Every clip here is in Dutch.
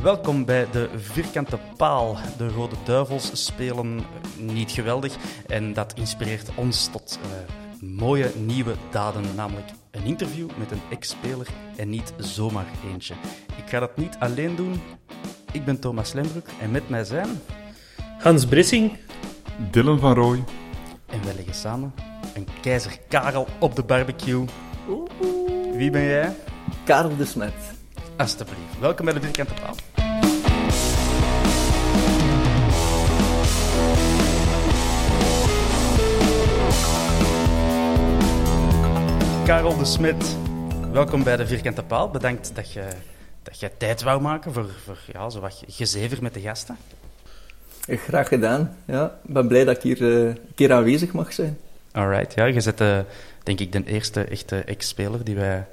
Welkom bij de Vierkante Paal. De Rode Duivels spelen niet geweldig en dat inspireert ons tot eh, mooie nieuwe daden, namelijk een interview met een ex-speler en niet zomaar eentje. Ik ga dat niet alleen doen. Ik ben Thomas Lembroek en met mij zijn... Hans Brissing. Dylan van Rooij. En wij leggen samen een keizer Karel op de barbecue. Wie ben jij? Karel de Smet. Alsjeblieft. Welkom bij de Vierkante Paal. Karel de Smet, welkom bij de Vierkante Paal. Bedankt dat je, dat je tijd wou maken voor, voor ja, zo wat gezever met de gasten. Graag gedaan. Ja, ik ben blij dat ik hier eh, een keer aanwezig mag zijn. Alright, ja, je bent eh, denk ik de eerste echte ex-speler die wij,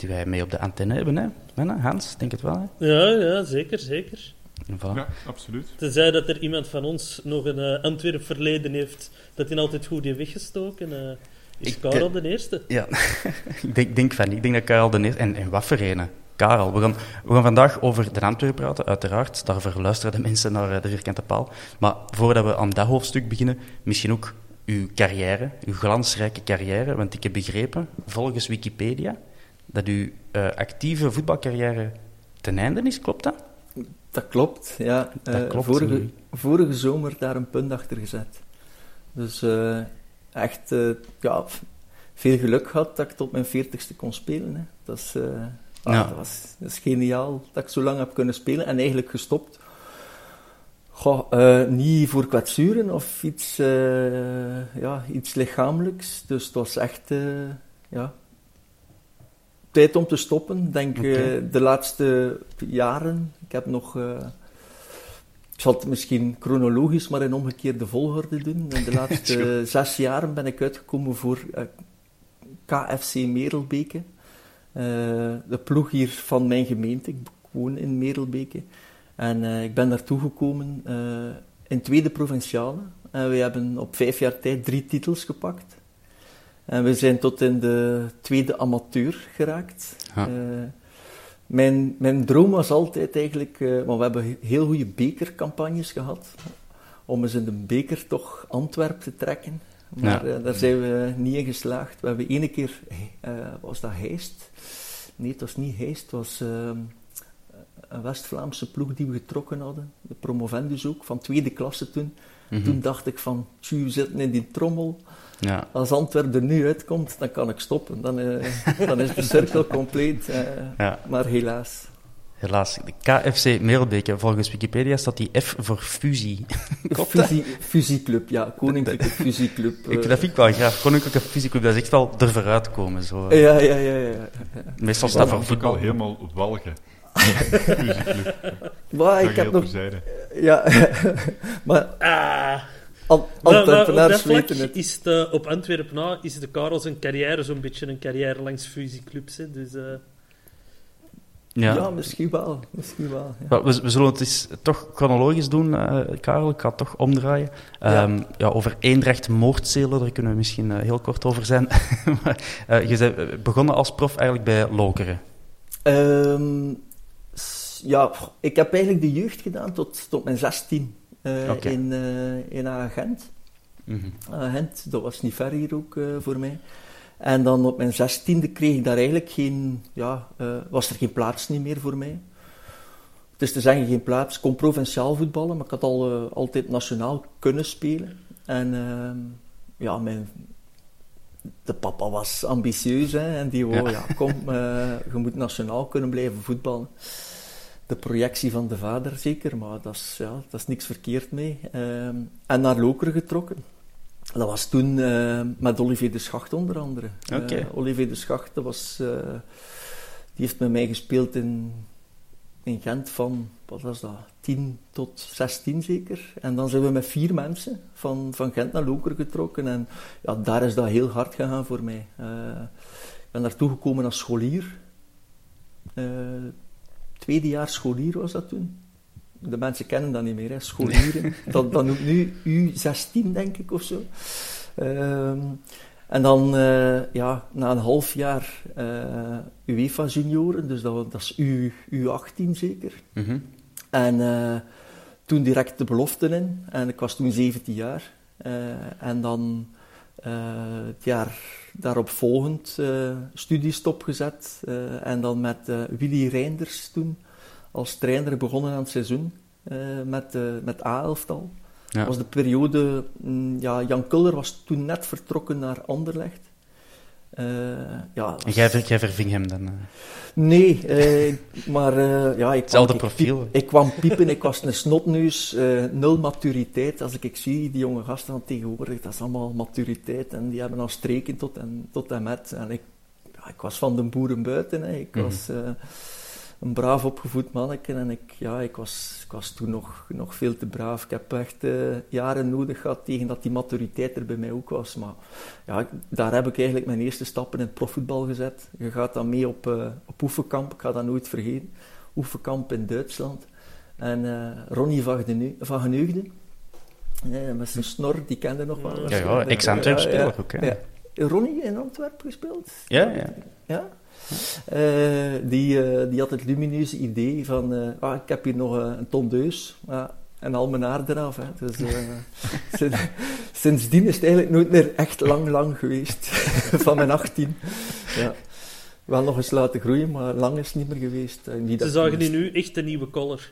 die wij mee op de antenne hebben. Hè? Hè, Hans, denk het wel. Hè? Ja, ja, zeker, zeker. En voilà. Ja, absoluut. Tenzij dat er iemand van ons nog een eh, Antwerp verleden heeft dat hij altijd goed heeft weggestoken. eh, is Ik, Karel eh, de eerste. Ja, ik denk, denk van niet. Ik denk dat Karel de eerste... En, en wat voor ene? Karel, we gaan, we gaan vandaag over de Antwerpen praten, uiteraard. Daarvoor luisteren de mensen naar de vierkante paal. Maar voordat we aan dat hoofdstuk beginnen, misschien ook uw carrière, uw glansrijke carrière. Want ik heb begrepen, volgens Wikipedia, dat uw eh, actieve voetbalcarrière ten einde is. Klopt dat? Dat klopt, ja. Dat Eh, vorige, vorige zomer daar een punt achter gezet. Dus eh, echt ja, veel geluk gehad dat ik tot mijn veertigste kon spelen. Hè. Dat, is, ah, Ja. dat, was, dat is geniaal dat ik zo lang heb kunnen spelen en eigenlijk gestopt. Goh, niet voor kwetsuren of iets, ja, iets lichamelijks. Dus het was echt ja, tijd om te stoppen. Ik denk eh, de laatste jaren. Ik heb nog. eh, ik zal het misschien chronologisch, maar in omgekeerde volgorde doen. In de laatste zes jaren ben ik uitgekomen voor eh, KFC Merelbeke. De ploeg hier van mijn gemeente. Ik woon in Merelbeke. En ik ben daartoe gekomen in tweede provinciale. En we hebben op vijf jaar tijd drie titels gepakt. En we zijn tot in de tweede amateur geraakt. Ja. Eh, mijn, mijn droom was altijd eigenlijk, eh, want we hebben heel goede bekercampagnes gehad, om eens in de beker toch Antwerpen te trekken. Maar Ja. eh, daar zijn we niet in geslaagd. We hebben ene keer, was dat Heist? Nee, het was niet Heist, het was ehm, een West-Vlaamse ploeg die we getrokken hadden. De promovendus ook, van tweede klasse toen. Mhm. Toen dacht ik van, tju, we zitten in die trommel. Ja. Als Antwerpen er nu uitkomt, dan kan ik stoppen. Dan, eh, dan is de cirkel compleet. eh, Ja. Maar helaas. Helaas, de KFC Merelbeke, volgens Wikipedia staat die F voor fusie. Dat? Fusie, fusieclub, ja. Koninklijke fusieclub. Ik, eh. dat vind ik wel graag. Koninklijke Fusieclub, dat is echt wel er vooruit komen. Zo. eh. ja, ja, ja, ja. Meestal Dat staat voor was ook al voetbal. helemaal walgen. Maar ik heb nog... Ja, maar Ah, Al- Antwerpenaars weten het. is eh, op Antwerpen na is de Karel zijn carrière zo'n beetje een carrière langs fusieclubs. Hè. Dus, eh, Ja. Ja, misschien wel. Misschien wel ja. We, we zullen het eens toch chronologisch doen, eh, Karel. Ik ga het toch omdraaien. Ja. Ehm, ja, over Eendracht Moordzelen, daar kunnen we misschien heel kort over zijn. maar, eh, je bent begonnen als prof eigenlijk bij Lokeren. Ehm, ja, ik heb eigenlijk de jeugd gedaan tot, tot mijn 16 eh, in, eh in Agent. Mhm. Agent, dat was niet ver hier ook eh, voor mij. En dan op mijn zestiende kreeg ik daar eigenlijk geen, ja, was er geen plaats niet meer voor mij. Het is te zeggen geen plaats. Ik kon provinciaal voetballen, maar ik had al, altijd nationaal kunnen spelen. En ehm, ja, mijn, de papa was ambitieus hè, en die wou, Ja. ja, kom, je moet nationaal kunnen blijven voetballen. De projectie van de vader zeker, maar dat is, ja, dat is niks verkeerd mee. Ehm, en naar Lokeren getrokken. Dat was toen eh, met Olivier de Schacht onder andere. Eh, Olivier de Schacht, dat was, eh, die heeft met mij gespeeld in, in Gent van, wat was dat, 10 tot 16 zeker. En dan zijn we met vier mensen van, van Gent naar Lokeren getrokken. En ja, daar is dat heel hard gegaan voor mij. Ik ben naartoe gekomen als scholier. Tweede jaar scholier was dat toen. De mensen kennen dat niet meer, hè, scholieren. dat, dat noemt nu U16, denk ik, of zo. Ehm, en dan, eh, ja, na een half jaar eh, UEFA junioren, dus dat, dat is U, U18 zeker. Mhm. En eh, toen direct de beloften in. En ik was toen 17 jaar. En dan het jaar daarop volgend eh studiestop gezet. eh, en dan met eh, Willy Reinders toen als trainer begonnen aan het seizoen. met, met A-elftal. Ja. Dat was de periode... mm, ja, Jan Kulder was toen net vertrokken naar Anderlecht. Eh, ja, En jij, ver- jij verving hem dan? eh. Nee, eh, maar ja, ik kwam, ik, profiel. ik kwam piepen, ik was een snotneus, nul maturiteit. Als ik, ik zie die jonge gasten van tegenwoordig, dat is allemaal maturiteit. En die hebben al streken tot en, tot en met. En ik, ja, ik was van de boeren buiten. Hè. Ik Mhm. was een braaf opgevoed manneke. En ik, ja, ik, was, ik was toen nog, nog veel te braaf. Ik heb echt eh, jaren nodig gehad tegen dat die maturiteit er bij mij ook was. Maar ja, daar heb ik eigenlijk mijn eerste stappen in het profvoetbal gezet. Je gaat dan mee op, eh, op oefenkamp, ik ga dat nooit vergeten. Oefenkamp in Duitsland. En eh, Ronnie van, Geneugden, eh, met zijn snor, die kende nog wel. Ja, ja, ook, hè. Ja. Ronnie in Antwerpen gespeeld? Ja, ja. Ja. Eh, die, eh, die had het lumineuze idee van, eh, ah, ik heb hier nog een tondeus ja, en al mijn haar eraf. Hè. Dus, eh, sin- sindsdien is het eigenlijk nooit meer echt lang, lang geweest. van mijn 18. Ja. Wel nog eens laten groeien, maar lang is het niet meer geweest. Niet ze zagen in nu echt een nieuwe collar.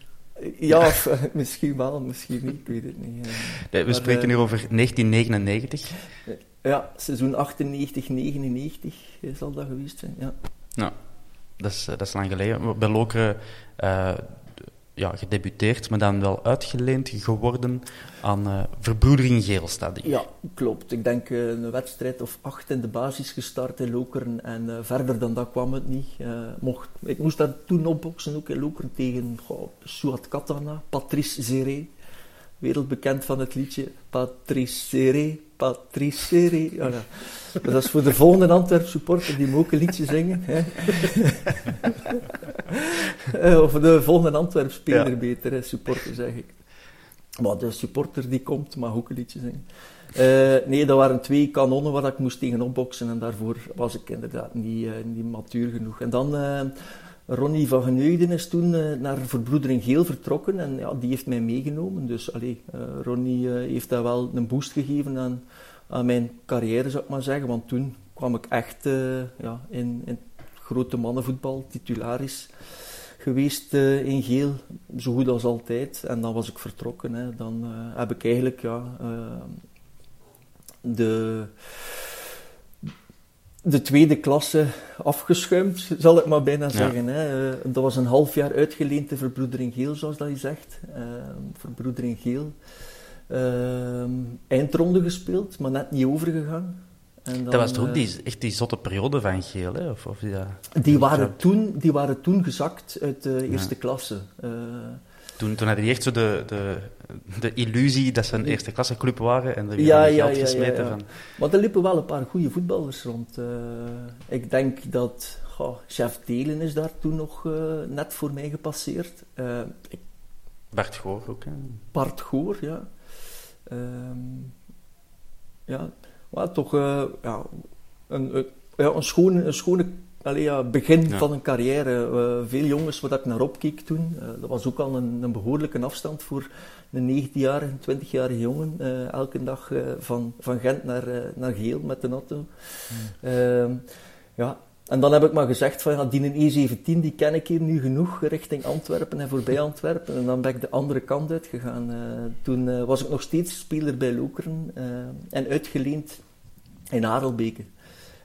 Ja, of, misschien wel, misschien niet, ik weet het niet. Nee, We Maar, spreken hier over 1999. Ja, seizoen 98, 99 zal dat geweest zijn. Ja. Nou, dat is, eh, dat is lang geleden. Bij Lokeren eh, ja, gedebuteerd, maar dan wel uitgeleend geworden aan eh Verbroedering Geelstad. Ja, klopt. Ik denk eh, een wedstrijd of acht in de basis gestart in Lokeren en verder dan dat kwam het niet. Eh, mocht, ik moest daar toen opboksen, ook in Lokeren, tegen goh, Suat Katana, Patrice Zeré. Wereldbekend van het liedje Patrice Zeré, Patrice Zeré. Ja, ja. Dus dat is voor de volgende Antwerp supporter die moet ook een liedje zingen. Hè. Eh, of de volgende Antwerp speler Ja. beter, hè, supporter zeg ik. Maar de supporter die komt mag ook een liedje zingen. Eh, nee, dat waren twee kanonnen waar ik moest tegen opboksen en daarvoor was ik inderdaad niet, eh, niet matuur genoeg. En dan, Ronnie van Geneugden is toen eh, naar Verbroedering Geel vertrokken en ja, die heeft mij meegenomen. Dus allee, eh, Ronnie eh, heeft daar wel een boost gegeven aan, mijn carrière, zou ik maar zeggen. Want toen kwam ik echt ja, in, in grote mannenvoetbal, titularis geweest in geel, zo goed als altijd. En dan was ik vertrokken. Hè. Dan heb ik eigenlijk ja, de, de tweede klasse afgeschuimd, zal ik maar bijna zeggen. Hè. Eh, dat was een half jaar uitgeleend, de verbroedering geel, zoals dat je zegt. Eh, verbroedering geel. Eh, eindronde gespeeld, maar net niet overgegaan. En dan, dat was toch ook eh, die, echt die zotte periode van Geel, hè? Of, of die, die waren, toen, die waren toen gezakt uit de eerste klasse. Eh, Toen, toen hadden die echt zo de, de, de illusie dat ze een eerste klasse club waren en er Ja, ja, ja, geld ja, gesmeten ja. van. Maar er liepen wel een paar goede voetballers rond. eh. ik denk dat goh, Chef Delen is daar toen nog eh, net voor mij gepasseerd. Eh, ik- Bart Goor ook. Hè. Bart Goor, ja. Ehm, ja, maar toch ja, een, een, ja, een schone, een schone allee, ja, begin Ja. van een carrière. Eh, veel jongens waar ik naar opkeek toen. eh, dat was ook al een, een behoorlijke afstand voor een 19-jarige, 20-jarige jongen. eh, elke dag van, van Gent naar, naar Geel met de auto. Ehm, ja. En dan heb ik maar gezegd van ja, die een E17 die ken ik hier nu genoeg richting Antwerpen en voorbij Antwerpen. En dan ben ik de andere kant uitgegaan. Toen was ik nog steeds speler bij Lokeren en uitgeleend in Harelbeke.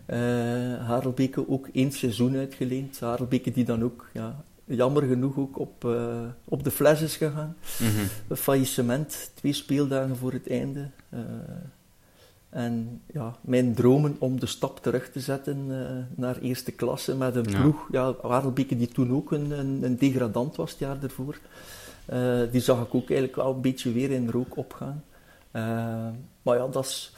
Eh Harelbeke ook één seizoen uitgeleend. Harelbeke die dan ook, ja, jammer genoeg ook op, eh, op de fles is gegaan. Mhm. Een faillissement, twee speeldagen voor het einde. Eh, en ja, mijn dromen om de stap terug te zetten naar eerste klasse met een ploeg, ja, Harelbeke die toen ook een, een, een degradant was het jaar ervoor, eh, die zag ik ook eigenlijk wel een beetje weer in rook opgaan. Maar ja, dat is,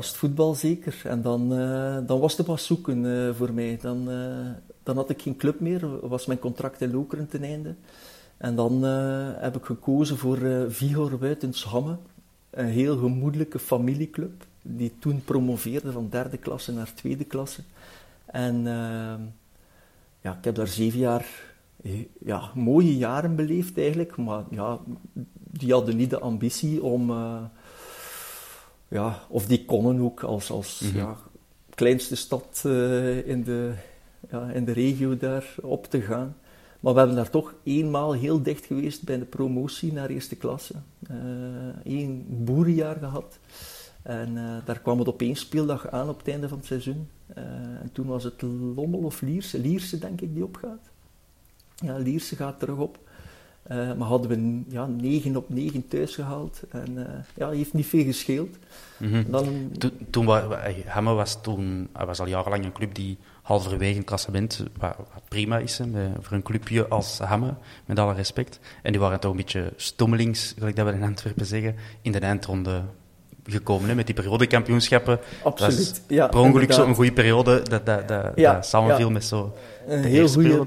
is het voetbal zeker. En dan, eh, dan was het wat zoeken eh, voor mij. Dan, eh, dan had ik geen club meer, was mijn contract in Lokeren ten einde. En dan heb ik gekozen voor Vigor Wuitenshamme, een heel gemoedelijke familieclub, die toen promoveerde van derde klasse naar tweede klasse. En ja, ik heb daar zeven jaar ja, mooie jaren beleefd eigenlijk, maar ja, die hadden niet de ambitie om, ja, of die konden ook als, als Mhm. ja, kleinste stad eh, in, de, ja, in de regio daar op te gaan. Maar we hebben daar toch eenmaal heel dicht geweest bij de promotie naar eerste klasse. Eén boerenjaar gehad. En eh, daar kwam het op één speeldag aan op het einde van het seizoen. Eh, en toen was het Lommel of Lierse, Lierse denk ik, die opgaat. Ja, Lierse gaat terug op. Eh, maar hadden we ja, 9 op 9 thuis gehaald. En uh, ja, heeft niet veel gescheeld. Mhm. Dan, Toen, toen Hamme was toen hij was al jarenlang een club die halverwege een klassement, wat, wat prima is hè, voor een clubje als Hamme, met alle respect. En die waren toch een beetje stommelings, gelijk dat we in Antwerpen zeggen, in de eindronde gekomen hè, met die periodekampioenschappen. Absoluut, Dat is ja, per ongeluk zo'n goede periode dat, dat, dat, Ja, dat samenviel ja. met zo een heel goede.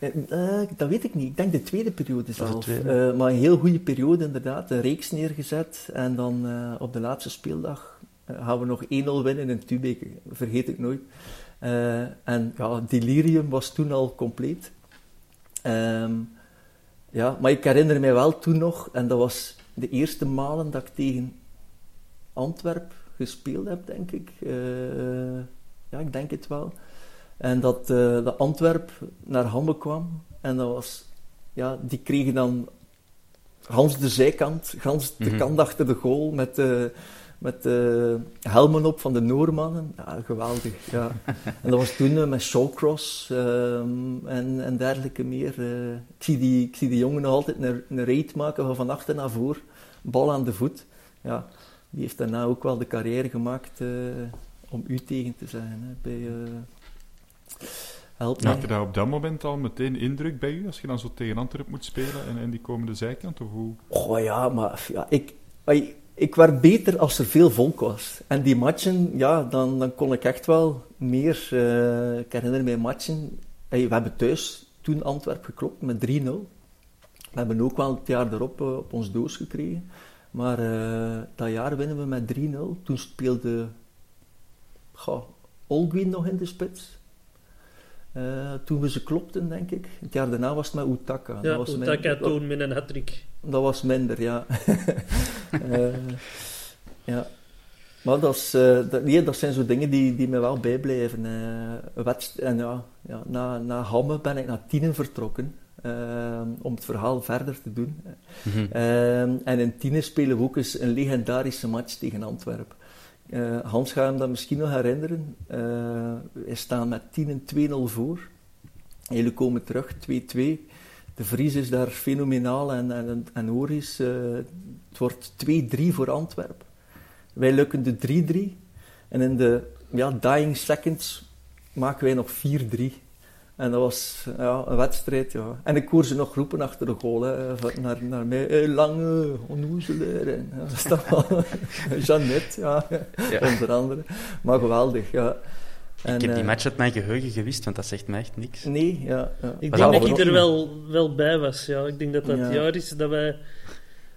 Ik. Eh, dat weet ik niet. Ik denk de tweede periode de zelf. tweede? Eh, maar een heel goede periode inderdaad. Een reeks neergezet. En dan eh, op de laatste speeldag eh, gaan we nog 1-0 winnen in Tubeke. Vergeet ik nooit. Eh, en ja, delirium was toen al compleet. Ehm, ja, maar ik herinner mij wel toen nog, en dat was de eerste malen dat ik tegen Antwerp gespeeld heb, denk ik. Eh, ja, ik denk het wel. En dat, eh de Antwerp naar Hamme kwam. En dat was, ja, die kregen dan gans de zijkant, gans de Mhm. kant achter de goal met, eh met de helmen op van de Noormannen. Ja, geweldig, ja. en dat was toen eh, met Shawcross ehm, en, en dergelijke meer. eh. ik, zie die, ik zie die jongen nog altijd een, een raid maken van van achter naar voor, bal aan de voet. Ja, die heeft daarna ook wel de carrière gemaakt eh, om u tegen te zijn. Hè, bij, eh, help mij. Maakte dat op dat moment al meteen indruk bij u, als je dan zo tegen Antwerpen moet spelen en, en die komen de zijkant? Of hoe? Oh ja, maar ja, ik, ik, ik werd beter als er veel volk was. En die matchen, ja, dan, dan kon ik echt wel meer. eh, ik herinner mij matchen. Hey, we hebben thuis toen Antwerp geklopt met 3-0. We hebben ook wel het jaar erop eh, op ons doos gekregen. Maar eh, dat jaar winnen we met 3-0. Toen speelde goh, Olguin nog in de spits. Eh, toen we ze klopten, denk ik. Het jaar daarna was het met Utaka. Ja, dat was mijn- Utaka toen met een hat-trick. dat was minder, ja. Eh, ja. Maar dat, is, eh, dat, nee, dat zijn zo dingen die, die me wel bijblijven. eh wedst- en ja, ja, na, na Hamme ben ik naar Tienen vertrokken. om het verhaal verder te doen. Mhm. En in Tienen spelen we ook eens een legendarische match tegen Antwerpen. Eh, Hans gaat hem dat misschien nog herinneren. Eh wij staan met 10 2-0 voor. En jullie komen terug, 2-2. De Vries is daar fenomenaal en, en, en eh, het wordt 2-3 voor Antwerpen. Wij lukken de 3-3. En in de ja, dying seconds maken wij nog 4-3. En dat was ja, een wedstrijd, ja. En ik hoor ze nog roepen achter de goal, hè, naar, naar mij. Hey, lange, ja, dat is toch wel... Jeannette, ja, onder andere. Maar geweldig, ja. En, ik heb die match uit mijn geheugen gewist, want dat zegt mij echt niks. Nee, ja. ja. Ik denk dat ik er wel, wel bij was, ja. Ik denk dat dat het jaar is dat wij...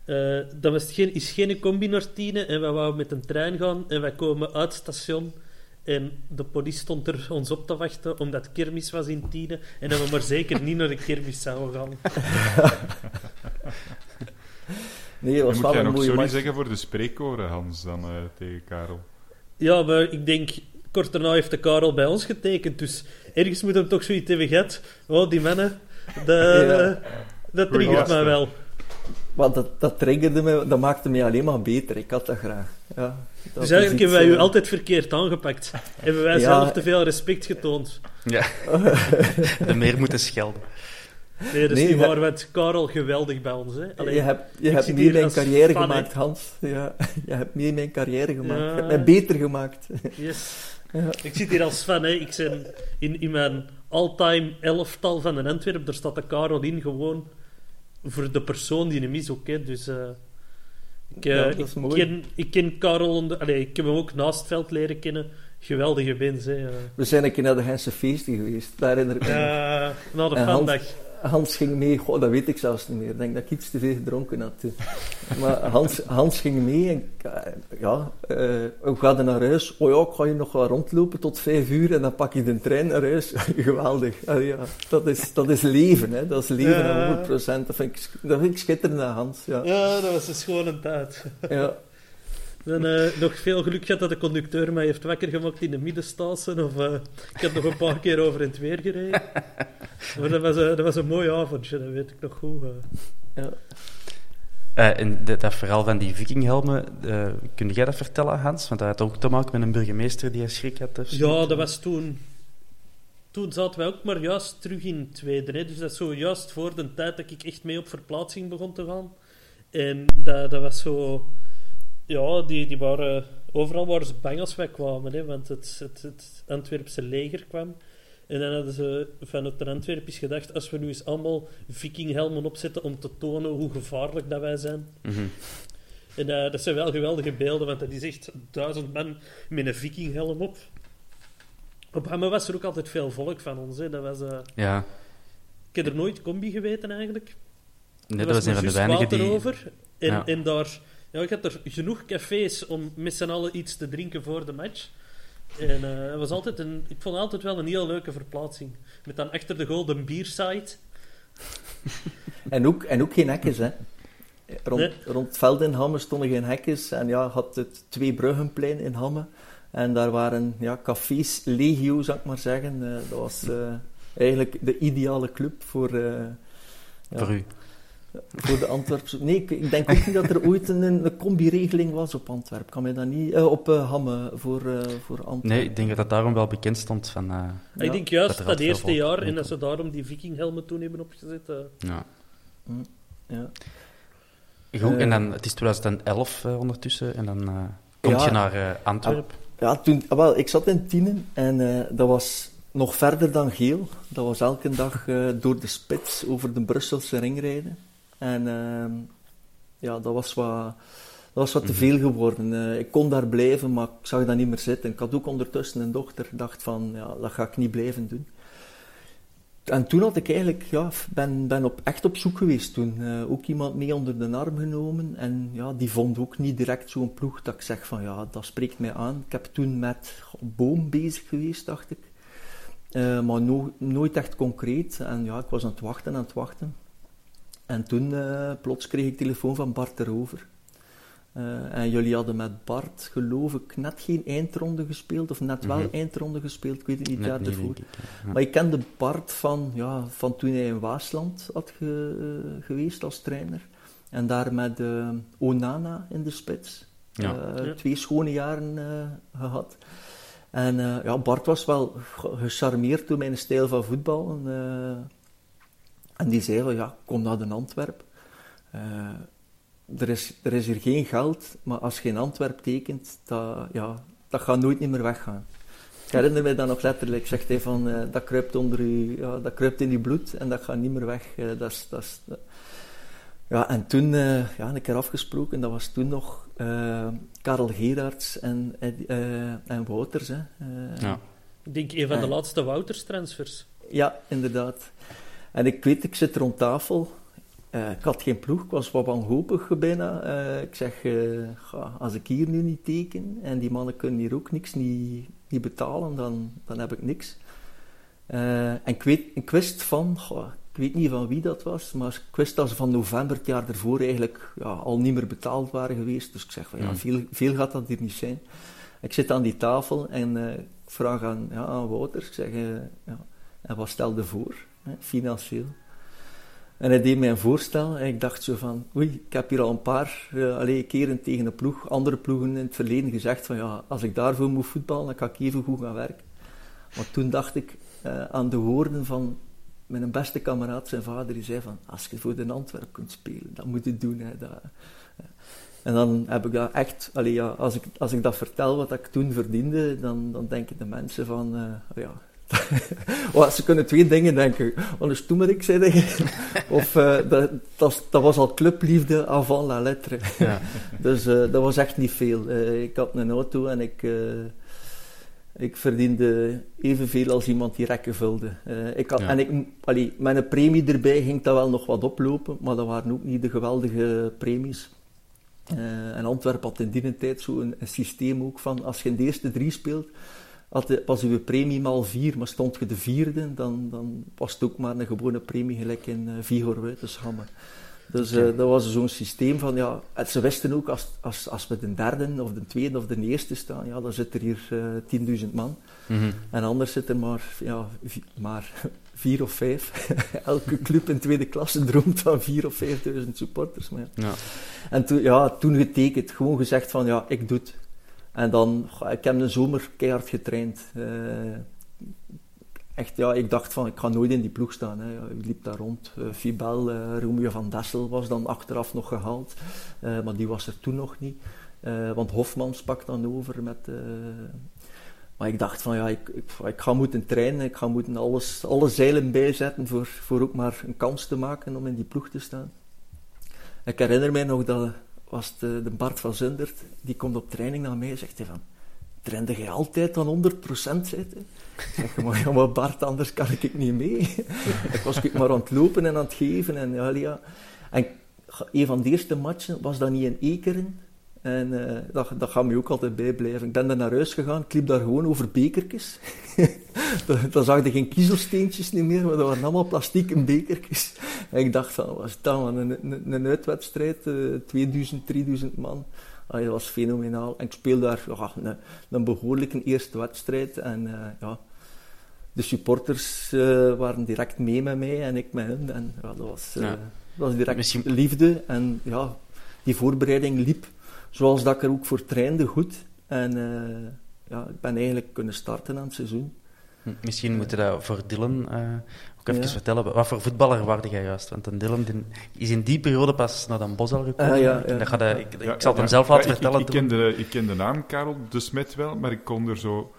Uh, dat was geen, is geen combi naar Tiene en wij wouden met een trein gaan en wij komen uit het station en de politie stond er ons op te wachten omdat kermis was in Tiene en dat we maar zeker niet naar de kermis zouden gaan. nee, dat was nog sorry zeggen voor de spreekkoren, Hans, dan uh, tegen Karel? Ja, maar ik denk... Kort daarna heeft de Karel bij ons getekend, dus ergens moet hem toch zoiets hebben gehad. Oh, die mannen, dat, ja. dat triggert mij wel. Want dat, dat triggerde me, dat maakte me alleen maar beter. Ik had dat graag. Ja, dus eigenlijk hebben wij u altijd verkeerd aangepakt. hebben wij zelf te veel respect getoond. Ja. de meer moeten schelden. Nee, dat is niet waar. Want Karel geweldig bij ons. Hè. Allee, je hebt, je hebt mee mijn carrière gemaakt, Hans. Ja, je hebt mee mijn carrière gemaakt. Ja. Je hebt mij beter gemaakt. Yes. Ja. Ik zit hier als fan. Hè. Ik ben in, in mijn all-time elftal van een Antwerp. Daar staat de Karel in gewoon voor de persoon die hem is ook. Hè. Dus uh, ik, uh, ja, ik, ken, ik ken Karel, onder, allez, ik heb hem ook naast het veld leren kennen. Geweldige wens. Hè. We zijn een keer naar de Gentse feesten geweest. Daar herinner ik me. Ja, na de vandag. Hans ging mee, Goh, dat weet ik zelfs niet meer. Ik denk dat ik iets te veel gedronken had toen. Maar Hans, Hans ging mee en ja, uh, we gaan naar huis. Oh ja, ik ga je nog wel rondlopen tot vijf uur en dan pak je de trein naar huis. Geweldig. Uh, ja, dat, is, dat is leven, hè. dat is leven ja. 100%. Dat vind ik, dat vind ik schitterend aan Hans. Ja. ja, dat was een schone tijd. Ja. Dan uh, nog veel geluk gehad dat de conducteur mij heeft wakker gemaakt in de middenstassen. Of uh, ik heb nog een paar keer over in het weer gereden. Maar dat was, uh, dat was een mooi avondje, dat weet ik nog goed. Ja. en dat, dat verhaal van die vikinghelmen, kun jij dat vertellen, Hans? Want dat had ook te maken met een burgemeester die een schrik had. Of ja, dat was toen... Toen zaten wij ook maar juist terug in het tweede. Hè. Dus dat is zo juist voor de tijd dat ik echt mee op verplaatsing begon te gaan. En dat, dat was zo ja, die, die waren, overal waren ze bang als wij kwamen, hè, want het, het, het Antwerpse leger kwam. En dan hadden ze vanuit de Antwerpjes gedacht, als we nu eens allemaal vikinghelmen opzetten om te tonen hoe gevaarlijk dat wij zijn. Mm -hmm. En uh, dat zijn wel geweldige beelden, want dat is echt duizend man met een vikinghelm op. Op Hamme was er ook altijd veel volk van ons. Hè. Dat was, uh... ja. Ik heb er nooit combi geweten, eigenlijk. Nee, dat was een van de weinigen die... Over. En, ja. en daar ja, ik had er genoeg cafés om met z'n allen iets te drinken voor de match. En uh, het was altijd een, ik vond het altijd wel een heel leuke verplaatsing. Met dan achter de Golden Beer site. en, ook, en ook geen hekjes, hè? Rond, nee. rond het veld in Hamme stonden geen hekjes. En ja, had het twee bruggenplein in Hamme. En daar waren ja, cafés legio, zou ik maar zeggen. Uh, dat was uh, eigenlijk de ideale club voor... ja, voor u. Voor de Antwerpse... Nee, ik, ik, denk ook niet dat er ooit een, een combi-regeling was op Antwerpen. Kan mij dat niet... Uh, op uh, Hamme voor, uh, voor Antwerpen. Nee, ik denk dat dat daarom wel bekend stond van... Ja. Ik denk juist dat, dat eerste jaar en dat ze daarom die vikinghelmen toen hebben opgezet. Ja. Mm, ja. Goed, en dan, het is 2011 ondertussen en dan kom ja, je naar Antwerpen. Ja, toen... Ah, wel, ik zat in Tienen en dat was nog verder dan Geel. Dat was elke dag door de spits over de Brusselse ring rijden. En uh, ja, dat was wat, dat was wat te veel geworden. Uh, ik kon daar blijven, maar ik zag dat niet meer zitten. Ik had ook ondertussen een dochter, dacht van, ja, dat ga ik niet blijven doen. En toen had ik eigenlijk, ja, ben, ben op, echt op zoek geweest toen. Uh, ook iemand mee onder de arm genomen. En ja, die vond ook niet direct zo'n ploeg dat ik zeg van, ja, dat spreekt mij aan. Ik heb toen met Boom bezig geweest, dacht ik. Uh, maar no nooit echt concreet. En ja, ik was aan het wachten, aan het wachten. En toen uh, plots kreeg ik telefoon van Bart erover. Uh, en jullie hadden met Bart, geloof ik, net geen eindronde gespeeld, of net wel mm -hmm. eindronde gespeeld, ik weet het niet, net jaar ervoor. Ik, ja. Maar ik kende Bart van, ja, van toen hij in Waasland had ge, uh, geweest als trainer. En daar met Onana in de spits. Ja. Ja. Twee schone jaren gehad. En ja, Bart was wel gecharmeerd door mijn stijl van voetbal. En, en die zei van, ja, kom naar de Antwerp. Uh, er, is, er is hier geen geld, maar als je in Antwerp tekent, dat, ja, dat gaat nooit meer weggaan. herinner me dat nog letterlijk. Zegt hij van, eh, dat, kruipt onder u, ja, dat kruipt in je bloed en dat gaat niet meer weg. Eh, dat is, dat is, ja, en toen, uh, ja, een keer afgesproken, dat was toen nog Karel Gerards en, en Wouters. Hè. ja. Ik denk een van de laatste Wouters-transfers. Ja, inderdaad. En ik weet, ik zit rond tafel uh, ik had geen ploeg, ik was wat wanhopig bijna. Uh, ik zeg, uh, als ik hier nu niet teken en die mannen kunnen hier ook niks niet, niet betalen, dan, dan heb ik niks. en ik, weet, ik wist van, ik weet niet van wie dat was, maar ik wist dat ze van november het jaar ervoor eigenlijk ja, al niet meer betaald waren geweest. Dus ik zeg van, ja, veel, veel gaat dat hier niet zijn. Ik zit aan die tafel en ik vraag aan, ja, aan Wouter, ik zeg, ja, en wat stelde voor, financieel? En hij deed mij een voorstel en ik dacht zo van, oei, ik heb hier al een paar uh, keren tegen een ploeg, andere ploegen in het verleden gezegd van ja, als ik daarvoor moet voetballen, dan kan ik even goed gaan werken. Maar toen dacht ik uh, aan de woorden van mijn beste kameraad, zijn vader, die zei van, als je voor de Antwerp kunt spelen, dat moet je doen. Hè, dat, en dan heb ik dat echt, allee, ja, als, ik, als ik dat vertel wat ik toen verdiende, dan, dan denken de mensen van, ja, oh, ze kunnen twee dingen denken. Anders toen maar ik zei Of uh, dat, dat, dat, was al clubliefde avant la lettre. Ja. dus uh, dat was echt niet veel. Uh, ik had een auto en ik, ik verdiende evenveel als iemand die rekken vulde. ik had, ja. En ik, allee, met een premie erbij ging dat wel nog wat oplopen, maar dat waren ook niet de geweldige premies. en Antwerpen had in die tijd zo een, een systeem ook van als je in de eerste drie speelt had, was uw premie maal vier, maar stond je de vierde, dan, dan was het ook maar een gewone premie gelijk in uh, Vigor Wuitenshammer. Dus uh, dat was zo'n systeem van, ja, ze wisten ook, als, als, als we de derde of de tweede of de eerste staan, ja, dan zit er hier uh, 10.000 man. Mm -hmm. En anders zitten maar, ja, maar vier of vijf. Elke club in tweede klasse droomt van vier of vijfduizend supporters. Maar ja. ja. En toen, ja, toen getekend, gewoon gezegd van, ja, ik doe het. En dan, ik heb een zomer keihard getraind. Uh, echt, ja, ik dacht van, ik ga nooit in die ploeg staan. Hè. Ik liep daar rond. Uh, Fibel, uh, Romeo van Dessel was dan achteraf nog gehaald. maar die was er toen nog niet. want Hofman sprak dan over met... maar ik dacht van, ja, ik, ik, ik, ga moeten trainen. Ik ga moeten alles, alle zeilen bijzetten voor, voor ook maar een kans te maken om in die ploeg te staan. Ik herinner mij nog dat was de, de Bart van Zundert, die komt op training naar mij en zegt hij van, trainde jij altijd dan 100% zitten? Ik zeg, maar, maar Bart, anders kan ik niet mee. ik was maar aan het lopen en aan het geven en ja, ja. En een van de eerste matchen was dat niet in Ekeren, en uh, dat, dat gaat me ook altijd bijblijven. Ik ben daar naar huis gegaan, ik liep daar gewoon over bekertjes. dan zag je geen kiezelsteentjes niet meer, maar dat waren allemaal plastieke bekertjes. En ik dacht van, wat is dat man, een, een, een uitwedstrijd, uh, 2000, 3000 man. Allee, dat was fenomenaal. En ik speelde daar ja, een, een behoorlijke eerste wedstrijd. En uh, ja, de supporters uh, waren direct mee met mij en ik met hen. En ja, dat, was, ja. dat was direct Misschien... liefde. En ja, die voorbereiding liep zoals dat ik er ook voor trainde goed. En uh, ja, ik ben eigenlijk kunnen starten aan het seizoen. Hm, misschien moeten we dat voor Dylan uh, ook even ja. vertellen. Wat voor voetballer waarde jij juist? Want een Dylan die is in die periode pas naar Den Bosch al gekomen. Uh, ja, ja. Dat gaat, ik, ik zal het hem zelf laten vertellen. Ik, ik, ken de, ik ken de naam Karel de Smet wel, maar ik kon er zo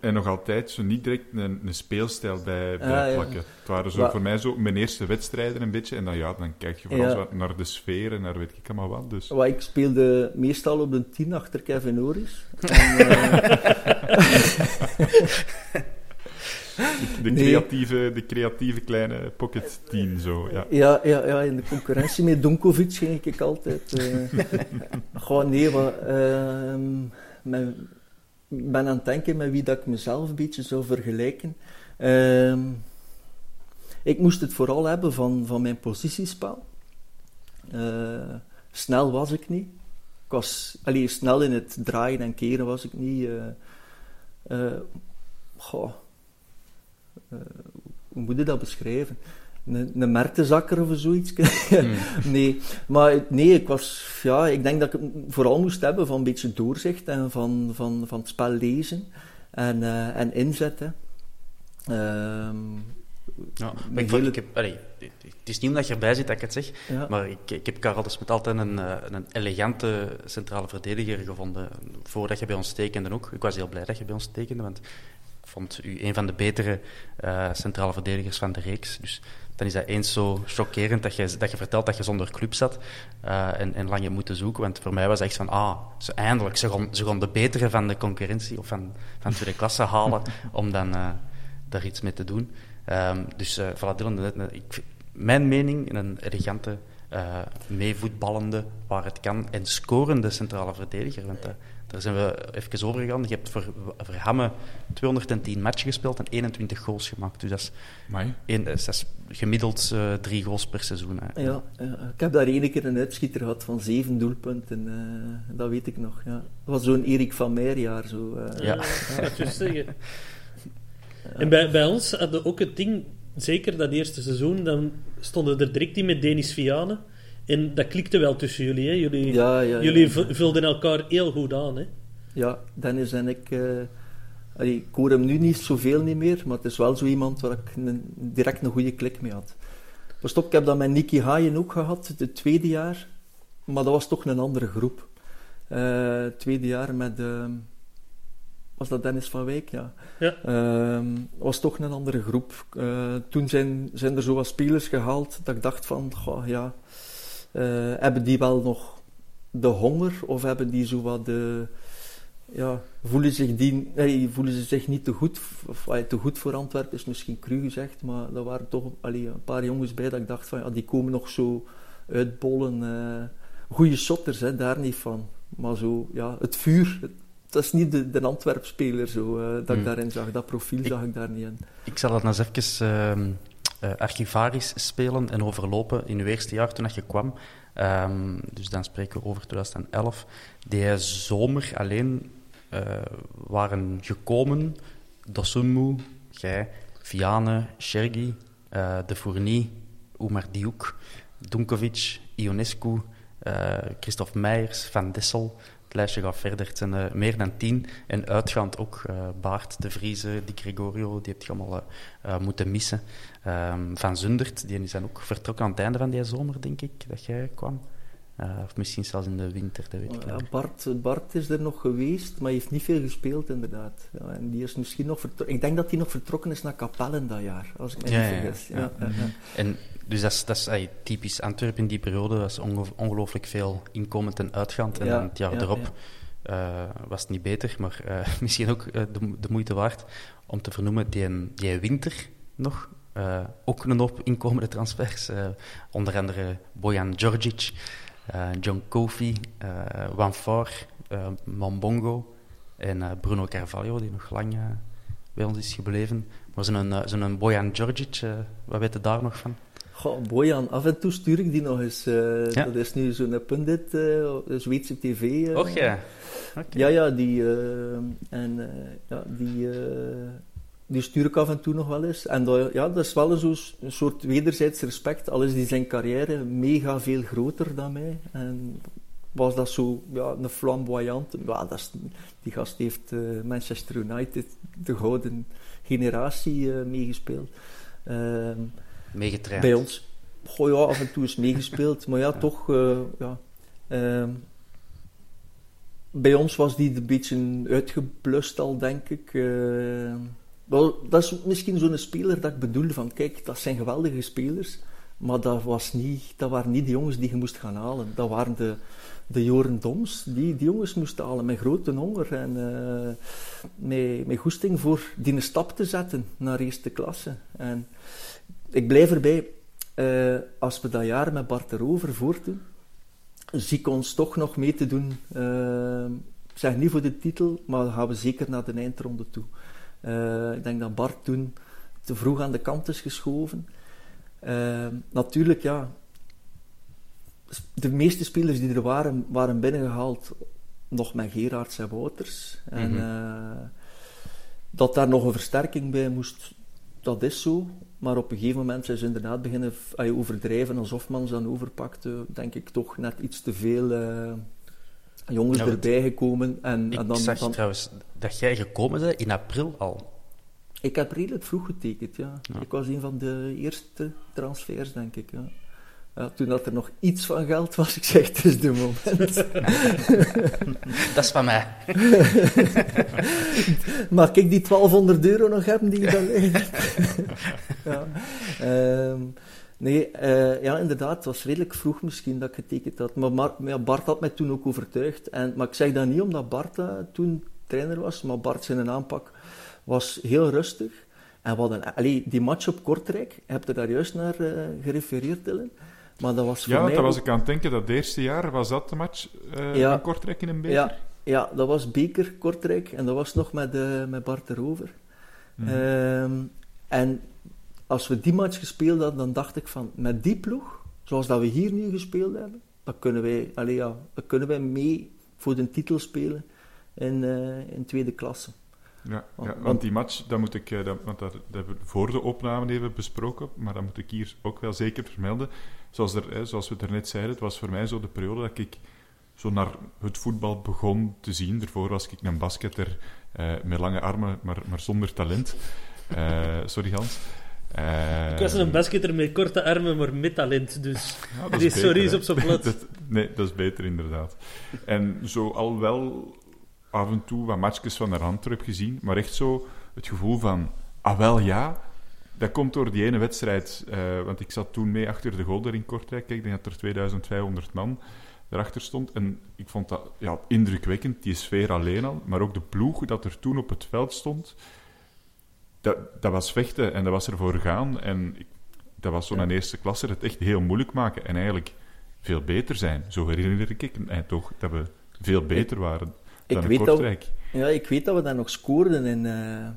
en nog altijd zo niet direct een, een speelstijl bij, bij ah, plakken. Het waren zo, voor mij zo mijn eerste wedstrijden een beetje. En dan, ja, dan kijk je vooral ja. naar de sfeer en naar weet ik allemaal wat. Dus. Wat, ik speelde meestal op de tien achter Kevin Norris. En, uh... de, creatieve, de creatieve kleine pocket team, zo, ja. Ja, ja, ja in de concurrentie met Donkovic ging ik altijd. Uh, gewoon nee, wat... Uh, mijn, ben aan het denken met wie dat ik mezelf een beetje zou vergelijken. Uh, ik moest het vooral hebben van, van mijn positiespel. Uh, snel was ik niet. Ik was allee, snel in het draaien en keren was ik niet. Uh, goh, hoe moet je dat beschrijven? Een, een mertenzakker of zoiets. Hmm. nee, maar nee, ik was, ja, ik denk dat ik het vooral moest hebben van een beetje doorzicht en van, van, van het spel lezen en, uh, en inzetten. Um, ja, maar ik, vond, ik heb, allee, het is niet omdat je erbij zit dat ik het zeg, maar ik, ik heb Karel dus met altijd een, eh, een elegante centrale verdediger gevonden. Voordat je bij ons tekende ook. Ik was heel blij dat je bij ons tekende, want ik vond u een van de betere uh, centrale verdedigers van de reeks. Dus dan is dat eens zo chockerend dat je, dat je vertelt dat je zonder club zat uh, en, en lang je moeten zoeken. Want voor mij was het echt van, ah, ze, eindelijk, ze gaan, ze gaan de betere van de concurrentie of van, van tweede klasse halen om dan uh, daar iets mee te doen. Um, dus uh, voilà, Dylan, ik, mijn mening, een elegante, meevoetballende, waar het kan, en scorende centrale verdediger. Want daar zijn we even over gegaan. Je hebt voor, voor Hamme 210 matchen gespeeld en 21 goals gemaakt. Dus dat is, één, dat is gemiddeld uh, drie goals per seizoen. Hè. Ja, ja, ik heb daar één keer een uitschieter gehad van zeven doelpunten. Uh, dat weet ik nog. Ja. Dat was zo'n Erik van Meijer Zo, uh, ja, dat je zeggen. En bij, bij ons hadden ook het ding, zeker dat eerste seizoen, dan stonden er direct in met Denis Vianen. En dat klikte wel tussen jullie, hè? Jullie, ja, ja, jullie vulden elkaar heel goed aan, hè? Ja, Dennis en ik... Uh, ik hoor hem nu niet zoveel niet meer, maar het is wel zo iemand waar ik een, direct een goede klik mee had. Pas op, ik heb dat met Nicky Haaien ook gehad, het tweede jaar. Maar dat was toch een andere groep. Uh, tweede jaar met... Uh, was dat Dennis van Wijk? Ja. ja. Uh, was toch een andere groep. Uh, toen zijn, zijn er zo wat spelers gehaald dat ik dacht van, goh, ja, uh, hebben die wel nog de honger of hebben die zo wat de, ja, voelen, zich die, nee, voelen ze zich niet te goed, of te goed voor Antwerpen is misschien cru gezegd, maar er waren toch allee, een paar jongens bij dat ik dacht van ja, die komen nog zo uitbollen. Uh, goede shotters, hè, daar niet van. Maar zo, ja, het vuur, het, dat is niet de, de Antwerp-speler zo, uh, dat ik hmm. daarin zag. Dat profiel zag ik daar niet in. Ik zal het nog eens even uh, uh, archivarisch spelen en overlopen in uw eerste jaar toen je kwam. Um, dus dan spreken we over 2011. Die zomer alleen uh, waren gekomen Dosunmu, jij, Viane, Shergi, uh, De Fournier, Oumar Diouk, Dunkovic, Ionescu, Christophe Meijers, Van Dessel, het lijstje gaat verder. Het zijn uh, meer dan tien. En uitgaand ook uh, Baart, De Vriezen, Di Gregorio, die heb je allemaal moeten missen. Um, van Zundert, die zijn ook vertrokken aan het einde van die zomer, denk ik, dat jij kwam. Of misschien zelfs in de winter, dat weet ik ja, Bart, Bart is er nog geweest, maar hij heeft niet veel gespeeld, inderdaad. Ja, en die is misschien nog Ik denk dat hij nog vertrokken is naar Capelle dat jaar, als ik me niet vergis. Ja, En dus dat is, dat is typisch Antwerpen in die periode. Dat is ongelooflijk veel inkomend en uitgaand. En dan het jaar erop uh, was het niet beter, maar uh, misschien ook de, de, moeite waard om te vernoemen die, die winter nog. ook een hoop inkomende transfers. onder andere Bojan Djordjic, John Kofi, Van Far, Mambongo en Bruno Carvalho, die nog lang bij ons is gebleven. Maar zo'n zo'n Bojan Djordjic, wat weet je daar nog van? Goh, Bojan, af en toe stuur ik die nog eens. Uh, ja. Dat is nu zo'n pundit, uh, Zweedse tv. Uh, Och ja. Okay. Ja, ja, die, en, ja, die, die stuur ik af en toe nog wel eens. En dat, ja, dat is wel een, een soort wederzijds respect. Al is die zijn carrière mega veel groter dan mij. En was dat zo ja, een flamboyant. Ja, dat is, die gast heeft Manchester United, de gouden generatie, meegespeeld. Ehm, Meegetraind. Bij ons. Goh, ja, af en toe is meegespeeld. Maar ja, toch... Uh, ja, uh, bij ons was die een beetje uitgeblust al, denk ik. Dat is misschien zo'n speler dat ik bedoelde van... Kijk, dat zijn geweldige spelers. Maar dat, was niet, dat waren niet de jongens die je moest gaan halen. Dat waren de, de Joren Doms. Die, die jongens moesten halen met grote honger. En uh, met, met goesting voor die een stap te zetten naar eerste klasse. En ik blijf erbij, uh, als we dat jaar met Bart erover voortdoen, zie ik ons toch nog mee te doen. Uh, zeg niet voor de titel, maar dan gaan we zeker naar de eindronde toe. Uh, ik denk dat Bart toen te vroeg aan de kant is geschoven. natuurlijk, ja, de meeste spelers die er waren, waren binnengehaald nog met Gerards en Wouters. En mm dat daar nog een versterking bij moest, dat is zo. Maar op een gegeven moment zijn ze inderdaad beginnen je overdrijven alsof man ze dan overpakte. Denk ik toch net iets te veel jongens erbij gekomen. En, ik en dan, zag dan... trouwens dat jij gekomen bent in april al. Ik heb redelijk vroeg getekend, ja. Ik was een van de eerste transfers, denk ik, ja. Ja, toen dat er nog iets van geld was, ik zeg, het is de moment. dat is van mij. Mag ik die 1200 euro nog hebben die je dan ja. Ehm, nee, uh, ja, inderdaad, het was redelijk vroeg misschien dat ik getekend had. Maar, maar Bart had mij toen ook overtuigd. En, maar ik zeg dat niet omdat Bart uh, toen trainer was, maar Bart zijn aanpak was heel rustig. En we hadden, allee, die match op Kortrijk, heb je daar juist naar uh, gerefereerd, Dylan? Maar dat was voor ja, mij dat was ik aan het denken, dat eerste jaar, was dat de match ja, in Kortrijk in een beker? Ja, ja, dat was beker Kortrijk en dat was nog met, met Bart erover. Mm. Um, en als we die match gespeeld hadden, dan dacht ik van, met die ploeg, zoals dat we hier nu gespeeld hebben, dan kunnen wij, allee, ja, dan kunnen wij mee voor de titel spelen in, uh, in tweede klasse. Ja, ja, want die match, dat moet ik, dat, want dat, dat hebben we voor de opname even besproken, maar dat moet ik hier ook wel zeker vermelden zoals, er, hè, zoals we het net zeiden, het was voor mij zo de periode dat ik zo naar het voetbal begon te zien. Daarvoor was ik een basketter uh, met lange armen, maar, maar zonder talent. Uh, sorry Hans. Uh, ik was een basketter met korte armen, maar met talent. Dus ja, sorry is op zijn plat. nee, dat is beter inderdaad. En zo al wel af en toe wat matchjes van de Antwerp gezien, maar echt zo het gevoel van, ah wel ja, dat komt door die ene wedstrijd, uh, want ik zat toen mee achter de goal in Kortrijk. Ik denk dat er 2500 man erachter stond. En ik vond dat ja, indrukwekkend, die sfeer alleen al. Maar ook de ploeg dat er toen op het veld stond, dat, dat was vechten en dat was ervoor gaan. En ik, dat was zo'n ja. eerste klasse het echt heel moeilijk maken en eigenlijk veel beter zijn. Zo herinner ik me toch dat we veel beter waren dan ik in weet Kortrijk. Dat, ja, ik weet dat we daar nog scoorden in... Uh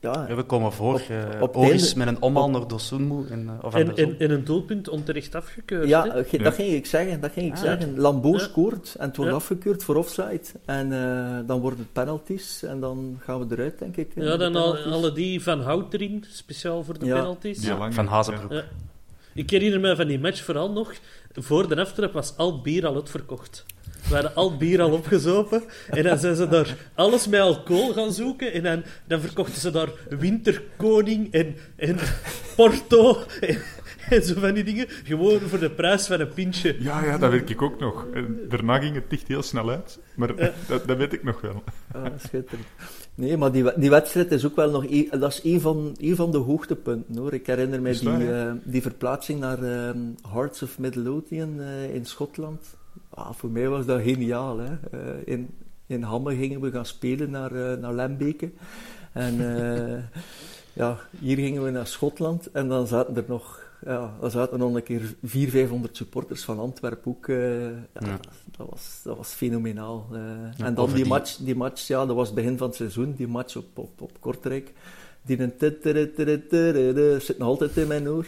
ja, we komen voor. Op, uh, met een omhaal naar Dosunmu. In, uh, en, in, in, een doelpunt onterecht afgekeurd. Ja, dat ging ik zeggen. Dat ging ik ah, zeggen. Lambeau scoort en het wordt afgekeurd voor offside. En uh, dan worden het penalties en dan gaan we eruit, denk ik. Ja, dan al, alle die van Hout erin, speciaal voor de penalties. van Hazenbroek. Ik herinner me van die match vooral nog. Voor de aftrap was al bier al uitverkocht. We hadden al bier al opgezopen. En dan zijn ze daar alles met alcohol gaan zoeken. En dan, dan verkochten ze daar Winterkoning en, en Porto. En, zo van die dingen. Gewoon voor de prijs van een pintje. Ja, ja, dat weet ik ook nog. En daarna ging het dicht heel snel uit. Maar dat, dat weet ik nog wel. Ah, schitterend. Nee, maar die, die wedstrijd is ook wel nog... Een, dat is een van, een van de hoogtepunten, hoor. Ik herinner me die, uh, die verplaatsing naar uh, Hearts of Midlothian uh, in Schotland ah, voor mij was dat geniaal. Hè. Uh, in, in Hamme gingen we gaan spelen naar, uh, naar Lembeke. En uh, ja, hier gingen we naar Schotland. En dan zaten er nog, ja, dan zaten nog een keer 400, 500 supporters van Antwerpen ook. Ja, ja. Dat, was, dat was fenomenaal. en dan die, die, match, die match, ja, dat was het begin van het seizoen, die match op, op, op Kortrijk. Die een zit nog altijd in mijn oor.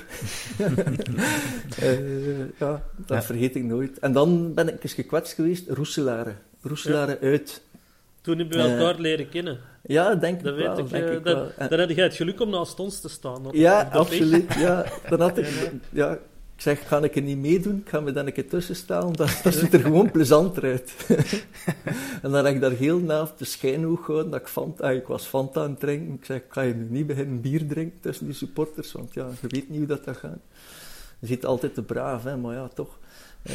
uh, ja, dat vergeet ik nooit. En dan ben ik eens gekwetst geweest, Roeselaren. Roeselaren ja. uit. Toen hebben we elkaar uh, leren kennen. Ja, denk dat ik wel. Ik, denk uh, ik dat, wel. Dan had jij het geluk om naast ons te staan. Op, ja, op absoluut. Ja, dan had ik... Ja, ik zeg, ga ik er niet meedoen? Ik ga me dan een keer tussen staan. Dat, dat ziet er gewoon plezanter uit. en dan heb ik daar heel na de schijnhoek gehouden dat ik Fanta, ah, ik was Fanta aan het drinken. Ik zeg, ik ga je nu niet beginnen bier drinken tussen die supporters, want ja, je weet niet hoe dat, dat gaat. Je zit altijd te braaf, hè, maar ja, toch. Uh,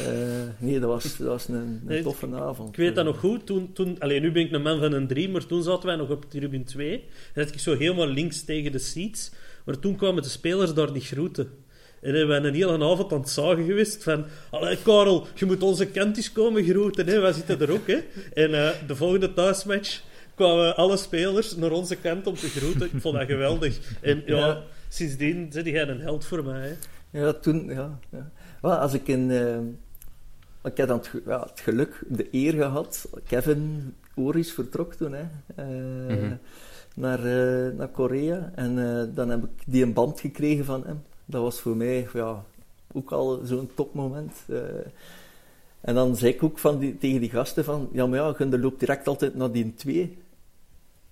nee, dat was, dat was een, een nee, toffe avond. Ik weet dat nog goed. Toen, toen, alleen nu ben ik een man van een drie, maar toen zaten wij nog op tribune 2. Dan zat ik zo helemaal links tegen de seats. Maar toen kwamen de spelers daar niet groeten. En we zijn een hele avond aan het zagen geweest van... Allee, Karel, je moet onze kantjes komen groeten, hè. Wij zitten er ook, hè. En uh, de volgende thuismatch kwamen alle spelers naar onze kant om te groeten. Ik vond dat geweldig. En ja, ja. sindsdien zit jij een held voor mij, hè. Ja, toen... Ja, ja. Well, als ik in... Uh, ik heb dan het, ja, het, geluk, de eer gehad. Kevin Oris vertrok toen, hè. Uh, mm -hmm. naar, uh, naar Korea. En dan heb ik die een band gekregen van hem dat was voor mij ja, ook al zo'n topmoment. Uh, en dan zei ik ook van tegen die gasten van, ja maar ja, Gunder loopt direct altijd naar die twee.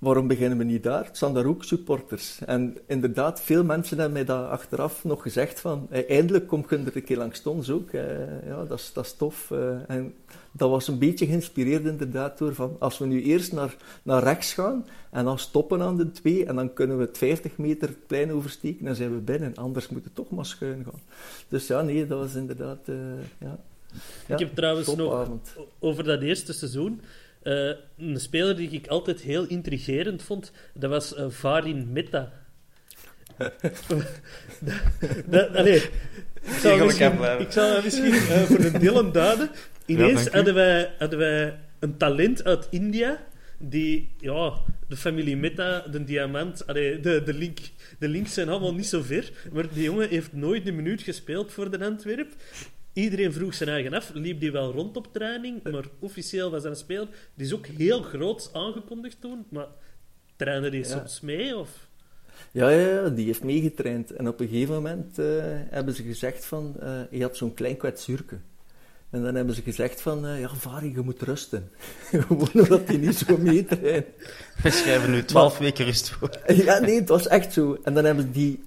Waarom beginnen we niet daar? Het zijn daar ook supporters. En inderdaad, veel mensen hebben mij dat achteraf nog gezegd van, eh, eindelijk kom je er een keer langs ons ook. Eh, ja, dat is, dat is tof. Eh, en dat was een beetje geïnspireerd inderdaad door van, als we nu eerst naar, naar rechts gaan en dan stoppen aan de twee en dan kunnen we het 50 meter het plein oversteken, dan zijn we binnen. Anders moeten we toch maar schuin gaan. Dus ja, nee, dat was inderdaad, ja. Ik heb trouwens nog over dat eerste seizoen uh, een speler die ik altijd heel intrigerend vond, dat was uh, Varin Meta. allee, ik zou misschien, ik zou misschien uh, voor een Dylan duiden. Ineens ja, hadden, wij, hadden wij een talent uit India die, ja, de familie Meta, de diamant, allee, de, de, link, de links zijn allemaal niet zo ver, maar die jongen heeft nooit een minuut gespeeld voor de Antwerp. Iedereen vroeg zijn eigen af. Liep die wel rond op training, maar officieel was hij een speler. Die is ook heel groot aangekondigd toen, maar trainde die soms mee? Of? Ja, ja, die heeft meegetraind. En op een gegeven moment uh, hebben ze gezegd van, uh, je had zo'n klein kwetsuurke. En dan hebben ze gezegd van, uh, ja, Vari, je moet rusten. Gewoon omdat hij niet zo meetraint. We schrijven nu twaalf weken rust voor. ja, nee, het was echt zo. En dan hebben ze die,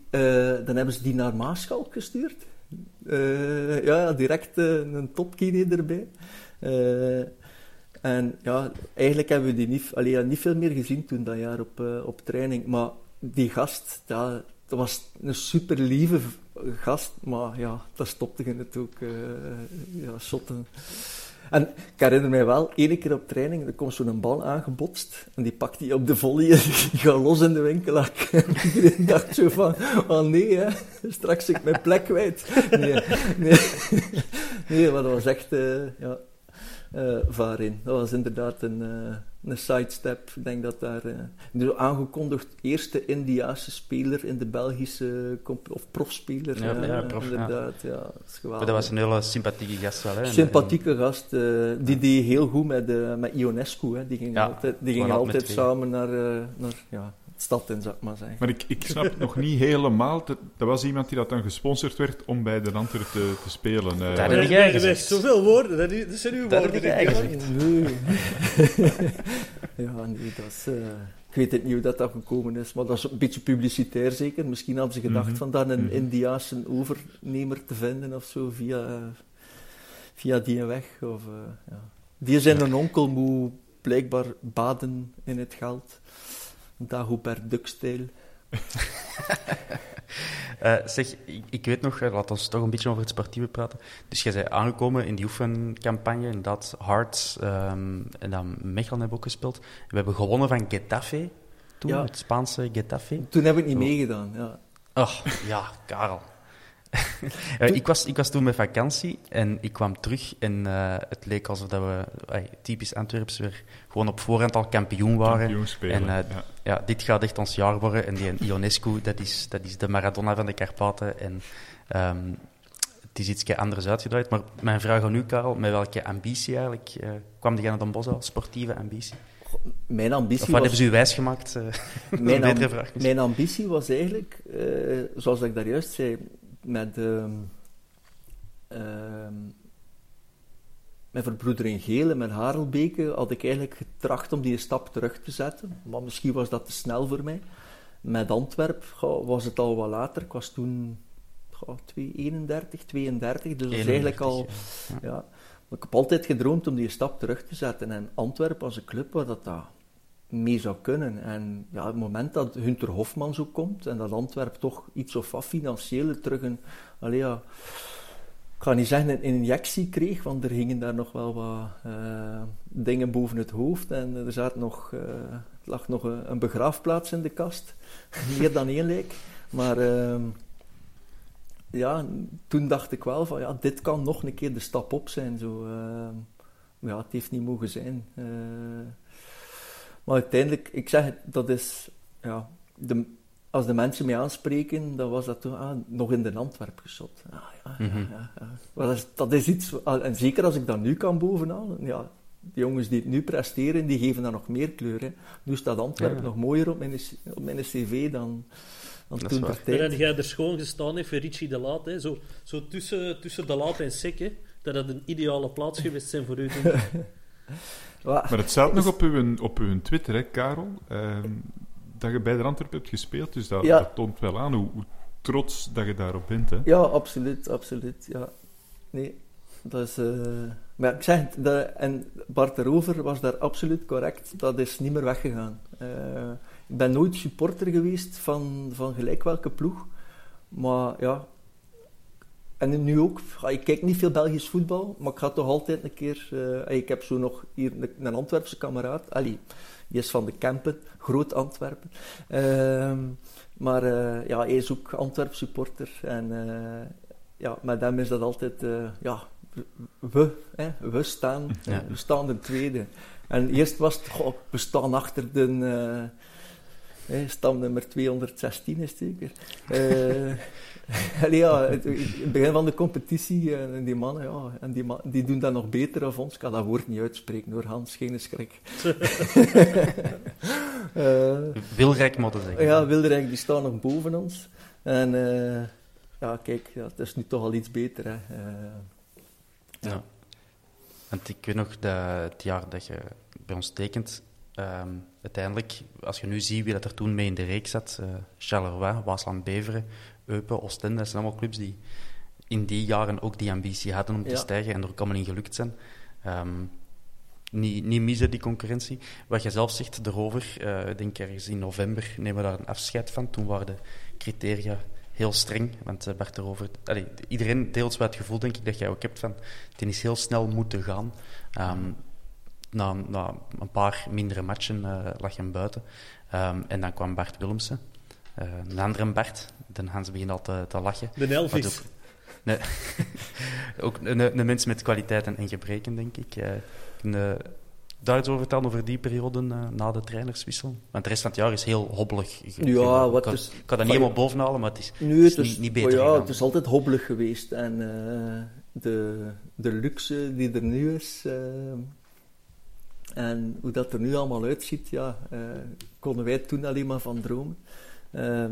dan hebben ze die naar Maaschalk gestuurd. Uh, ja, direct uh, een topkine erbij. Uh, en ja, eigenlijk hebben we die niet, allee, niet veel meer gezien toen dat jaar op, op training. Maar die gast, dat was een super lieve gast, maar ja, dat stopte je natuurlijk. ja, shotten. En ik herinner mij wel, ene keer op training, er komt zo'n bal aangebotst en die pakt hij op de volley en die gaat los in de winkel. iedereen dacht zo van, oh nee, straks ik mijn plek kwijt. Nee, nee, nee maar dat was echt, uh, ja, uh, varin. Dat was inderdaad een... Uh, een sidestep. Ik denk dat daar uh, de aangekondigd eerste Indiaanse speler in de Belgische of profspeler. Ja, ja, prof, inderdaad. Ja. dat, maar dat was een hele sympathieke gast wel. Hè? Sympathieke gast. Die deed heel goed met, met Ionescu. Hè. Die ging altijd, die ging altijd samen naar, naar ja, stad in, zou ik maar zeggen. Maar ik, ik snap nog niet helemaal. Dat, dat, was iemand die dat dan gesponsord werd om bij de Antwerp te, te spelen. Uh, dat heb jij gezegd. Zoveel woorden, dat, dat zijn uw woorden. Dat heb Nee. ja, nee, dat is... Uh, ik weet het niet hoe dat, dat gekomen is, maar dat is een beetje publicitair zeker. Misschien hadden ze gedacht mm van dan een mm -hmm. Indiaanse overnemer te vinden of zo via, via die weg. Of, uh, ja. Die zijn een onkel moet blijkbaar baden in het geld. Duckstijl. uh, zeg, ik, ik, weet nog, laten we toch een beetje over het sportieve praten. Dus jij bent aangekomen in die oefencampagne, in dat Hearts um, en dan Mechelen hebben ook gespeeld. We hebben gewonnen van Getafe toen, ja. het Spaanse Getafe. Toen heb ik niet meegedaan, ja. Ach, ja, Karel. uh, ik, was, ik was toen met vakantie en ik kwam terug en uh, het leek alsof dat we, uh, typisch Antwerps, weer gewoon op voorhand al kampioen waren. en ja. Ja. dit gaat echt ons jaar worden. En die Ionescu, dat is, dat is de Maradona van de Karpaten. En um, het is iets anders uitgedraaid. Maar mijn vraag aan u, Karel, met welke ambitie eigenlijk kwam die naar Den Bosch Sportieve ambitie? Mijn ambitie of wat was... hebben ze u wijsgemaakt? mijn, am mijn ambitie was eigenlijk, zoals ik daar juist zei met, uh, uh, met Verbroedering Geel en met Harelbeke had ik eigenlijk getracht om die stap terug te zetten. Maar misschien was dat te snel voor mij. Met Antwerp was het al wat later. Ik was toen 31, 32, dus dat is eigenlijk al... Ja. Maar ik heb altijd gedroomd om die stap terug te zetten. En Antwerp als een club waar dat, dat mee zou kunnen. En ja, het moment dat Hunter Hofman zo komt en dat Antwerp toch iets of wat financiële terug een, allee, ja, ga niet zeggen een injectie kreeg, want er gingen daar nog wel wat uh, dingen boven het hoofd en er zat nog, uh, lag nog een, een, begraafplaats in de kast, meer dan één leek. Maar uh, ja, toen dacht ik wel van ja, dit kan nog een keer de stap op zijn. Zo, ja, het heeft niet mogen zijn. Maar uiteindelijk, ik zeg het, dat is, ja, de, als de mensen mij aanspreken, dan was dat toen ah, nog in de Antwerp geschot. Ah, ja, ja, mhm. ja, ja, dat, is, dat is iets, en zeker als ik dat nu kan bovenhalen, ja, de jongens die het nu presteren, die geven dan nog meer kleur. Hè. Nu staat Antwerp nog mooier op mijn, op mijn cv dan, dan toen de tijd. En jij er schoon gestaan heeft voor Richie de Laat, hè. Zo, zo tussen, tussen de Laat en Sek, dat had een ideale plaats geweest zijn voor u. maar het staat nog op uw, op uw Twitter, hè, Karel, ehm, dat je bij de Antwerpen hebt gespeeld. Dus dat, dat toont wel aan hoe, hoe, trots dat je daarop bent. Hè? Ja, absoluut, absoluut. Ja. Nee, dat is... Uh... Maar ik zeg het, dat, en Bart erover was daar absoluut correct. Dat is niet meer weggegaan. Uh, ik ben nooit supporter geweest van, van gelijk welke ploeg. Maar ja, en nu ook, ik kijk niet veel Belgisch voetbal, maar ik ga toch altijd een keer... Uh, ik heb zo nog hier een, een Antwerpse kameraad, Ali, die is van de Kempen, groot Antwerpen. Uh, maar uh, ja, hij is ook Antwerp supporter. En uh, ja, met hem is dat altijd... ja, we, hè, we staan, ja. we staan de tweede. En eerst was het, goh, we staan achter de... stam nummer 216 is zeker. ja, het, het, begin van de competitie en eh, die mannen, ja, en die, man, die doen dat nog beter dan ons. Ik kan dat woord niet uitspreken door Hans, geen schrik. uh, Wilrijk moeten zeggen. Ja, Wilrijk, die staan nog boven ons. En uh, ja, kijk, ja, het is nu toch al iets beter. Hè. ja. ja. Want ik weet nog dat het jaar dat je bij ons tekent, um, uiteindelijk, als je nu ziet wie dat er toen mee in de reeks zat, uh, Charleroi, Waasland Beveren, Eupen, Oostende, dat zijn allemaal clubs die in die jaren ook die ambitie hadden om te stijgen en er ook allemaal in gelukt zijn. Um, niet, niet missen, die concurrentie. Wat je zelf zegt, erover, uh, ik denk ergens in november nemen we daar een afscheid van. Toen waren de criteria heel streng, want uh, Bart erover... Allee, iedereen deelt wel het gevoel, denk ik, dat jij ook hebt van... Het is heel snel moeten gaan. Um, na, na, een paar mindere matchen uh, lag je hem buiten. Um, en dan kwam Bart Willemsen. Uh, een andere Bart, de Hans begint al te, te lachen. De Elvis. Ook, nee, ook een, een, mens met kwaliteiten en gebreken, denk ik. Uh, een, daar iets over vertellen, over die periode uh, na de trainerswissel? Want de rest van het jaar is heel hobbelig. Ja, wat ik, is, ik kan dat niet helemaal bovenhalen, maar het is, nu, het is, niet, niet beter oh ja, Het is altijd hobbelig geweest. En uh, de, de luxe die er nu is... Uh, en hoe dat er nu allemaal uitziet, ja, konden wij toen alleen maar van dromen. Ehm,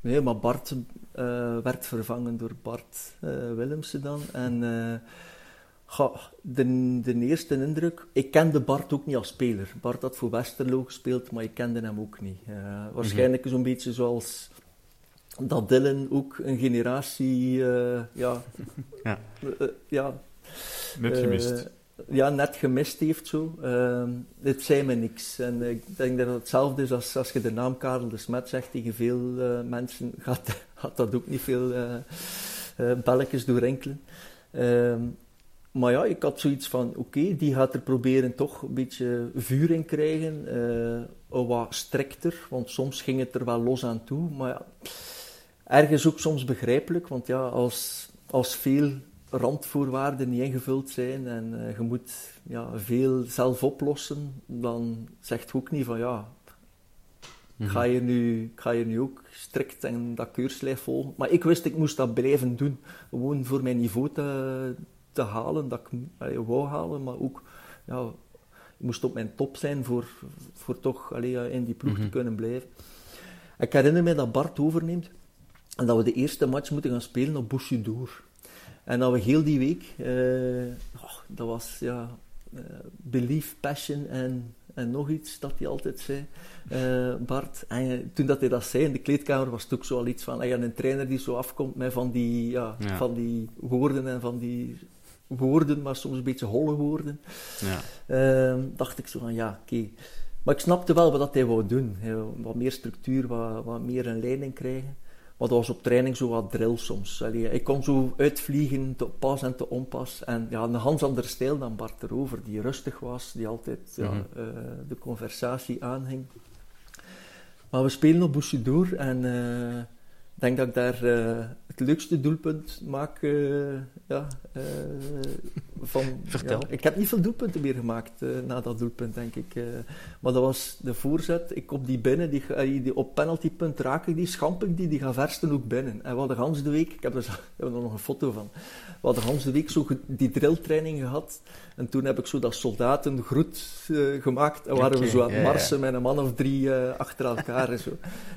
nee, maar Bart uh, werd vervangen door Bart uh, Willemsen dan. En uh, de, de eerste indruk... Ik kende Bart ook niet als speler. Bart had voor Westerlo gespeeld, maar ik kende hem ook niet. waarschijnlijk zo'n beetje zoals dat Dylan ook een generatie... ja, ja. ja Net gemist ja, net gemist heeft zo. Uh, het zei me niks. En ik denk dat het hetzelfde is als, als je de naam Karel de Smet zegt tegen veel uh, mensen, gaat, gaat dat ook niet veel uh, uh, belletjes doorrinkelen. Ehm, maar ja, ik had zoiets van, oké, die gaat er proberen toch een beetje vuur in krijgen. wat strikter, want soms ging het er wel los aan toe. Maar ja, ergens ook soms begrijpelijk, want ja, als, als veel randvoorwaarden niet ingevuld zijn en uh, je moet ja, veel zelf oplossen, dan zegt je ook niet van ja, ik ga je nu, ik ga je nu ook strikt en dat keurslijf volgen. Maar ik wist, ik moest dat blijven doen, gewoon voor mijn niveau te, te halen, dat ik allee, wou halen, maar ook, ja, ik moest op mijn top zijn voor, voor toch allee, in die ploeg te mhm. kunnen blijven. Ik herinner me dat Bart overneemt en dat we de eerste match moeten gaan spelen op Bouchoudour. En dat we heel die week, uh, oh, dat was ja, uh, belief, passion en, en nog iets dat hij altijd zei, uh, Bart. En toen dat hij dat zei in de kleedkamer was het ook zo al iets van, ja, een trainer die zo afkomt met van die, ja, van die woorden en van die woorden, maar soms een beetje holle woorden. Ja. Ehm, dacht ik zo van, ja, oké. Maar ik snapte wel wat hij wou doen. Wat meer structuur, wat, wat meer een leiding krijgen. Maar dat was op training zo wat drill soms. Allee, ik kon zo uitvliegen, te pas en te onpas. En ja, een Hans andere stijl dan Bart erover, die rustig was, die altijd ja, mm -hmm. uh, de conversatie aanhing. Maar we spelen op Bouchidour en uh, ik denk dat ik daar uh, het leukste doelpunt maak. ja, van, Vertel. Ja, ik heb niet veel doelpunten meer gemaakt na dat doelpunt, denk ik. maar dat was de voorzet. Ik op die binnen, die, die, op penaltypunt raak ik die, schamp ik die, die gaat versten ook binnen. En we hadden gans de week, ik heb er, ik heb er nog een foto van, we hadden gans de week zo die drilltraining gehad. En toen heb ik zo dat soldaten groet gemaakt. En waren we zo aan het marsen met een man of drie achter elkaar en zo.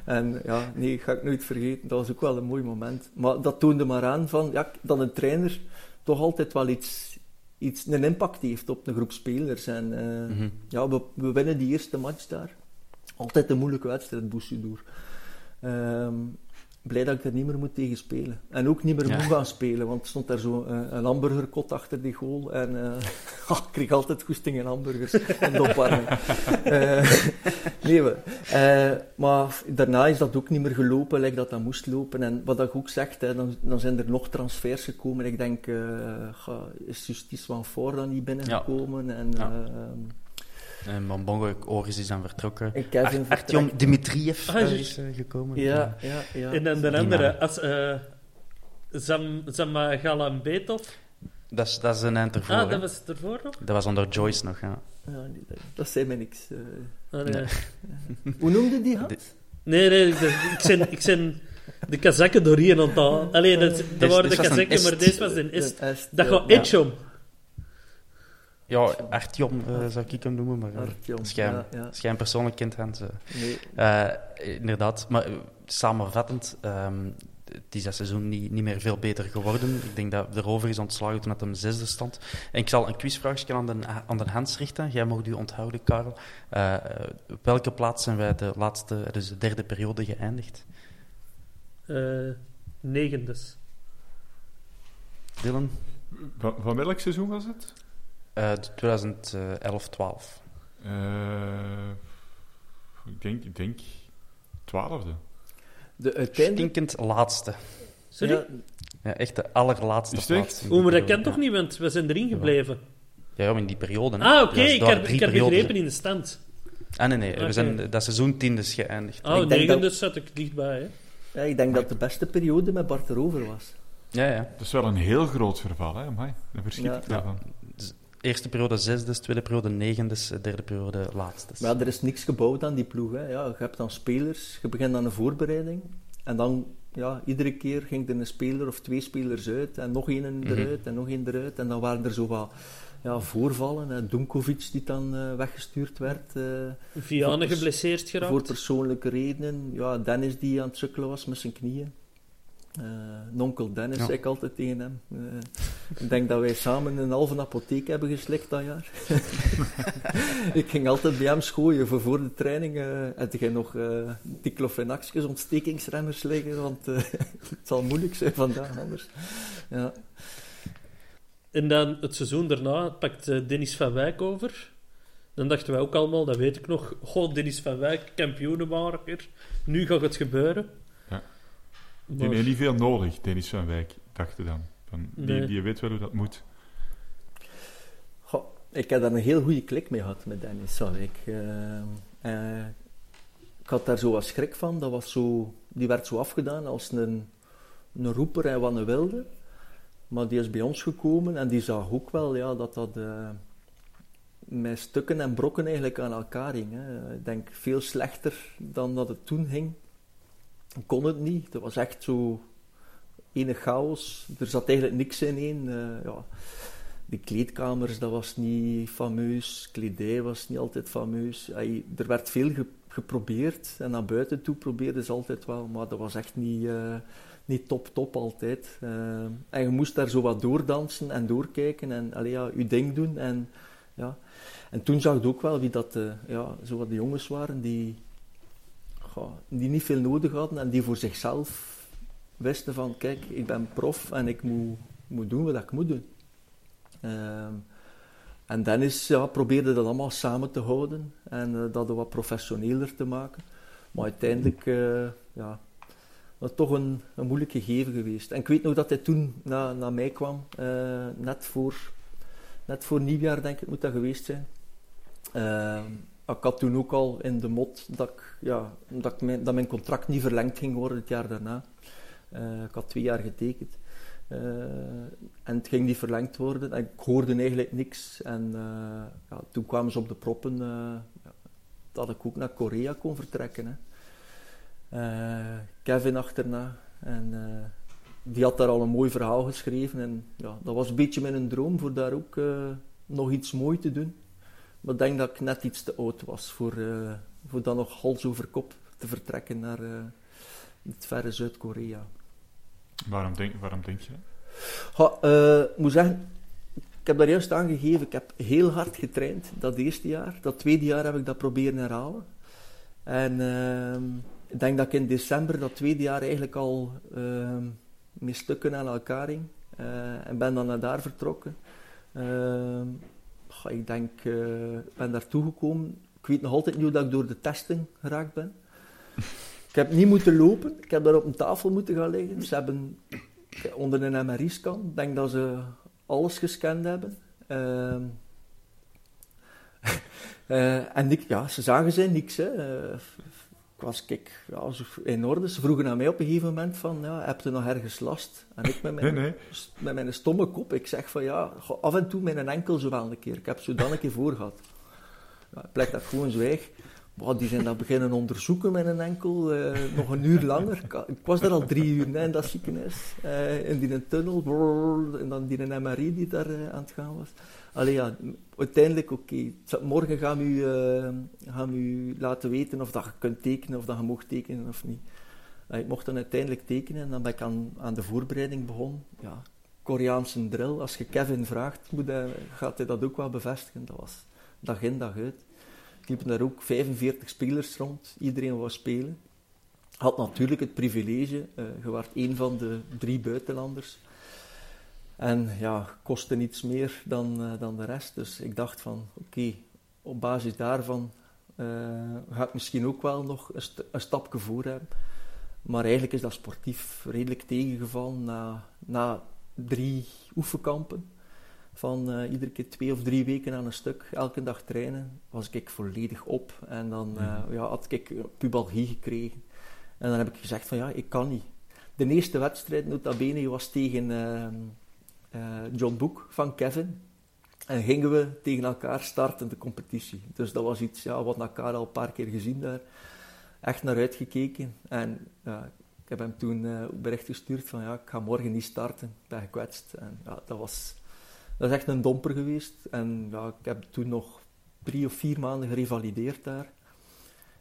En ja, nee, ga ik nooit vergeten. Dat was ook wel een mooi moment. Maar dat toonde maar aan van, ja, dat een trainer toch altijd wel iets, iets, een impact heeft op een groep spelers. En mhm. ja, we, we winnen die eerste match daar. Altijd een moeilijke wedstrijd, Boussoudour. Um, blij dat ik er niet meer moet tegen spelen. En ook niet meer moet gaan spelen, want er stond daar zo uh, een hamburgerkot achter die goal. En uh, ik kreeg altijd goesting in hamburgers en de opwarming. uh, nee, maar daarna is dat ook niet meer gelopen, lijkt dat dat moest lopen. En wat ik ook zeg, hè, dan, dan zijn er nog transfers gekomen. Ik denk, is Justice van Voor dan niet binnengekomen? Ja. En, en Bonbongo Oris is dan vertrokken. En Artyom Dimitriev ah, is uh, gekomen. Ja, ja, ja. En dan de andere, als, uh, Zam, Zamagalanbetov. Dat is, dat is een eind ervoor. Ah, dat was ervoor nog? Dat was onder Joyce nog, ja. ja dat zei mij niks. Uh, ah, nee. Hoe noemde die had? Nee, nee, ik, zijn, ik zijn de kazakken doorheen aan het Alleen, dat, dat waren de kazakken, maar deze was een est. Dat gaat Etchom. Ja, Artyom uh, zou ik hem noemen, maar uh, schijn, ja, ja. persoonlijk kent hen. Nee. Uh, inderdaad, maar samenvattend, um, het is dat seizoen niet, niet meer veel beter geworden. Ik denk dat de rover is ontslagen toen het een zesde stond. En ik zal een quizvraagje aan de, aan de Hans richten. Jij mag u onthouden, Karel. op welke plaats zijn wij de laatste, dus de derde periode geëindigd? negendes. Dylan? Van, van welk seizoen was het? 2011, 12. Uh, ik denk, ik denk twaalfde. De uiteindelijk... Stinkend laatste. Sorry? Ja. ja, echt de allerlaatste Is plaats. Oh, maar dat kan toch niet, want we zijn erin gebleven. Ja, maar in die periode. Ah, oké, ik, heb, ik heb begrepen in de stand. Ah, nee, nee. We zijn dat seizoen tiende geëindigd. Oh, negende dat... zat ik dichtbij, hè. Ja, ik denk dat de beste periode met Bart erover was. Ja, ja. Dat is wel een heel groot verval, hè, Amai. Daar verschiet ik daarvan eerste periode zesde, tweede periode negende, derde periode laatste. Maar er is niks gebouwd aan die ploeg. Hè. Ja, je hebt dan spelers, je begint aan een voorbereiding. En dan, ja, iedere keer ging er een speler of twee spelers uit. En nog één mhm. eruit en nog één eruit. En dan waren er zo wat ja, voorvallen. Hè. Dunkovic die dan uh, weggestuurd werd. Uh, Vianen geblesseerd geraakt. Voor persoonlijke redenen. Ja, Dennis die aan het sukkelen was met zijn knieën. Uh, nonkel Dennis, ja. ik altijd tegen hem. Uh, ik denk dat wij samen een halve apotheek hebben geslikt dat jaar. ik ging altijd bij hem schooien voor voor de training. Uh, had hij nog uh, diclofenaxjes, ontstekingsremmers liggen, want het zal moeilijk zijn vandaag anders. Ja. En dan het seizoen daarna pakt Dennis van Wijk over. Dan dachten wij ook allemaal, dat weet ik nog, goh, Dennis van Wijk, kampioenenmaker, nu gaat het gebeuren. Die heeft niet veel nodig, Dennis van Wijk, dachten dan. Van, die, die weet wel hoe dat moet. Goh, ik heb daar een heel goede klik mee gehad met Dennis van Wijk. Uh, uh, ik had daar zo wat schrik van. Dat was zo, die werd zo afgedaan als een, een roeper en wat een wilde. Maar die is bij ons gekomen en die zag ook wel ja, dat dat uh, met stukken en brokken eigenlijk aan elkaar ging. Hè. Ik denk veel slechter dan dat het toen ging kon het niet. Dat was echt zo ene chaos. Er zat eigenlijk niks in één. Uh, ja. De kleedkamers, dat was niet fameus. Kledij was niet altijd fameus. er werd veel geprobeerd. En naar buiten toe probeerden ze altijd wel. Maar dat was echt niet, uh, niet top, top altijd. Uh, en je moest daar zo wat doordansen en doorkijken. En allee, ja, je ding doen. En, ja. en toen zag je ook wel wie dat, ja, zo wat de jongens waren die die niet veel nodig hadden en die voor zichzelf wisten van, kijk, ik ben prof en ik moet, moet doen wat ik moet doen. Uh, en Dennis ja, probeerde dat allemaal samen te houden en uh, dat wat professioneler te maken. Maar uiteindelijk, uh, ja, toch een, een moeilijk gegeven geweest. En ik weet nog dat hij toen naar, naar mij kwam, uh, net, voor, net voor nieuwjaar denk ik moet dat geweest zijn. Ik had toen ook al in de mot dat, ja, dat, mijn, dat mijn contract niet verlengd ging worden het jaar daarna. Uh, ik had twee jaar getekend. Uh, en het ging niet verlengd worden. En ik hoorde eigenlijk niks. En uh, ja, toen kwamen ze op de proppen dat ik ook naar Korea kon vertrekken. Kevin achterna. En die had daar al een mooi verhaal geschreven. En ja, dat was een beetje mijn droom voor daar ook nog iets moois te doen. Maar ik denk dat ik net iets te oud was voor, uh, voor dan nog hals over kop te vertrekken naar uh, het verre Zuid-Korea. Waarom denk, waarom denk je dat? Uh, moet zeggen, ik heb daar juist aangegeven, ik heb heel hard getraind dat eerste jaar. Dat tweede jaar heb ik dat proberen herhalen. En ik denk dat ik in december dat tweede jaar eigenlijk al mijn stukken aan elkaar hing. Uh, en ben dan naar daar vertrokken. Ehm, ik denk, uh, ik ben daar toegekomen. Ik weet nog altijd niet hoe dat ik door de testing geraakt ben. ik heb niet moeten lopen. Ik heb daar op een tafel moeten gaan liggen. Ze hebben onder een MRI-scan, ik denk dat ze alles gescand hebben. Uh, uh, en ik, ja, ze zagen ze niks. Hè. Ik was kijk, ja, in orde. Ze vroegen aan mij op een gegeven moment van, ja, heb je nog ergens last? En ik met mijn, nee, nee. met mijn stomme kop, ik zeg van, ja, af en toe met een enkel zo wel een keer. Ik heb zo dan een keer voor gehad. Ja, ik plek dat gewoon zwijg. Wow, die zijn dat beginnen onderzoeken met een enkel, uh, nog een uur langer. Ik was daar al drie uur in dat ziekenhuis, uh, in die tunnel, en dan die MRI die daar uh, aan het gaan was. Allee ja, uiteindelijk oké. Morgen gaan we, u, gaan we u laten weten of dat je kunt tekenen, of dat je mocht tekenen of niet. ik mocht dan uiteindelijk tekenen en dan ben ik aan, aan de voorbereiding begonnen. Ja, Koreaanse drill, als je Kevin vraagt, moet hij, gaat hij dat ook wel bevestigen. Dat was dag in, dag uit liepen daar ook 45 spelers rond. Iedereen wou spelen. Had natuurlijk het privilege, uh, je was een van de drie buitenlanders. En ja, kostte niets meer dan, uh, dan de rest. Dus ik dacht van, oké, op basis daarvan uh, ga ik misschien ook wel nog een, een stapje voor hebben. Maar eigenlijk is dat sportief redelijk tegengevallen na, na drie oefenkampen van uh, iedere keer twee of drie weken aan een stuk, elke dag trainen, was ik volledig op. En dan uh, ja, had ik pubalgie gekregen. En dan heb ik gezegd van ja, ik kan niet. De eerste wedstrijd, nota bene, was tegen uh, John Boek van Kevin. En gingen we tegen elkaar starten de competitie. Dus dat was iets ja, wat elkaar al een paar keer gezien daar. Echt naar uitgekeken. En ik heb hem toen bericht gestuurd van ja, ik ga morgen niet starten. Ik ben gekwetst. En ja, dat was dat is echt een domper geweest. En ja, ik heb toen nog drie of vier maanden gerevalideerd daar.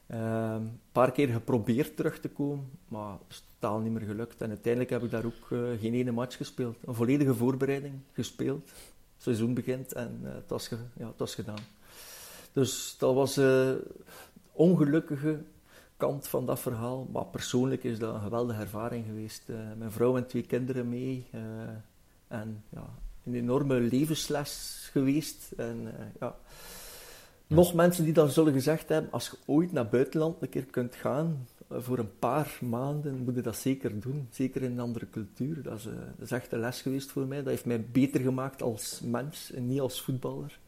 Ehm, een paar keer geprobeerd terug te komen, maar het is totaal niet meer gelukt. En uiteindelijk heb ik daar ook uh, geen ene match gespeeld. Een volledige voorbereiding gespeeld. Het seizoen begint en uh, het, was ja, gedaan. Dus dat was uh, ongelukkige kant van dat verhaal. Maar persoonlijk is dat een geweldige ervaring geweest. mijn vrouw en twee kinderen mee. en ja, een enorme levensles geweest. En, uh, ja. Nog mensen die dan zullen gezegd hebben, als je ooit naar buitenland een keer kunt gaan, uh, voor een paar maanden, moet je dat zeker doen. Zeker in een andere cultuur. Dat is, uh, dat is echt een les geweest voor mij. Dat heeft mij beter gemaakt als mens en niet als voetballer.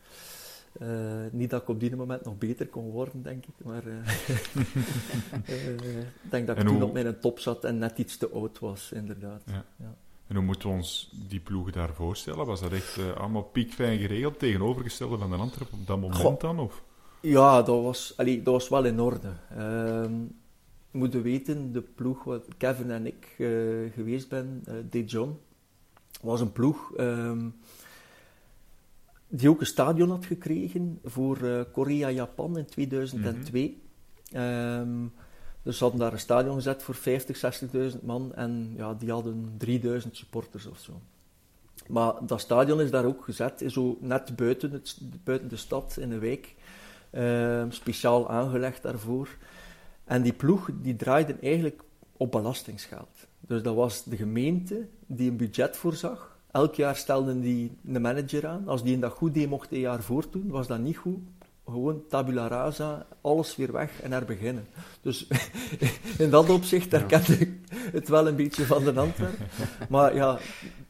niet dat ik op die moment nog beter kon worden, denk ik. Maar ik denk dat ik toen op mijn top zat en net iets te oud was, inderdaad. Ja. Ja. En hoe moeten we ons die ploeg daar voorstellen? Was dat echt uh, allemaal piekfijn geregeld, tegenovergestelde van de Antwerpen op dat moment dan? Of? Ja, dat was, allee, dat was wel in orde. Uh, moeten weten, de ploeg waar Kevin en ik uh, geweest ben, uh, De John, was een ploeg um, die ook een stadion had gekregen voor Korea-Japan in 2002. Mm -hmm. Dus ze hadden daar een stadion gezet voor 50, 60.000 man en ja, die hadden 3000 supporters of zo. Maar dat stadion is daar ook gezet, is zo net buiten, het, buiten de stad in een wijk, uh, speciaal aangelegd daarvoor. En die ploeg die draaide eigenlijk op belastingsgeld. Dus dat was de gemeente die een budget voorzag. Elk jaar stelden die een manager aan. Als die een dat goed deed, mocht hij een jaar voortdoen. Was dat niet goed, gewoon tabula rasa, alles weer weg en beginnen. Dus in dat opzicht herkende ik het wel een beetje van de Antwerp. Maar ja,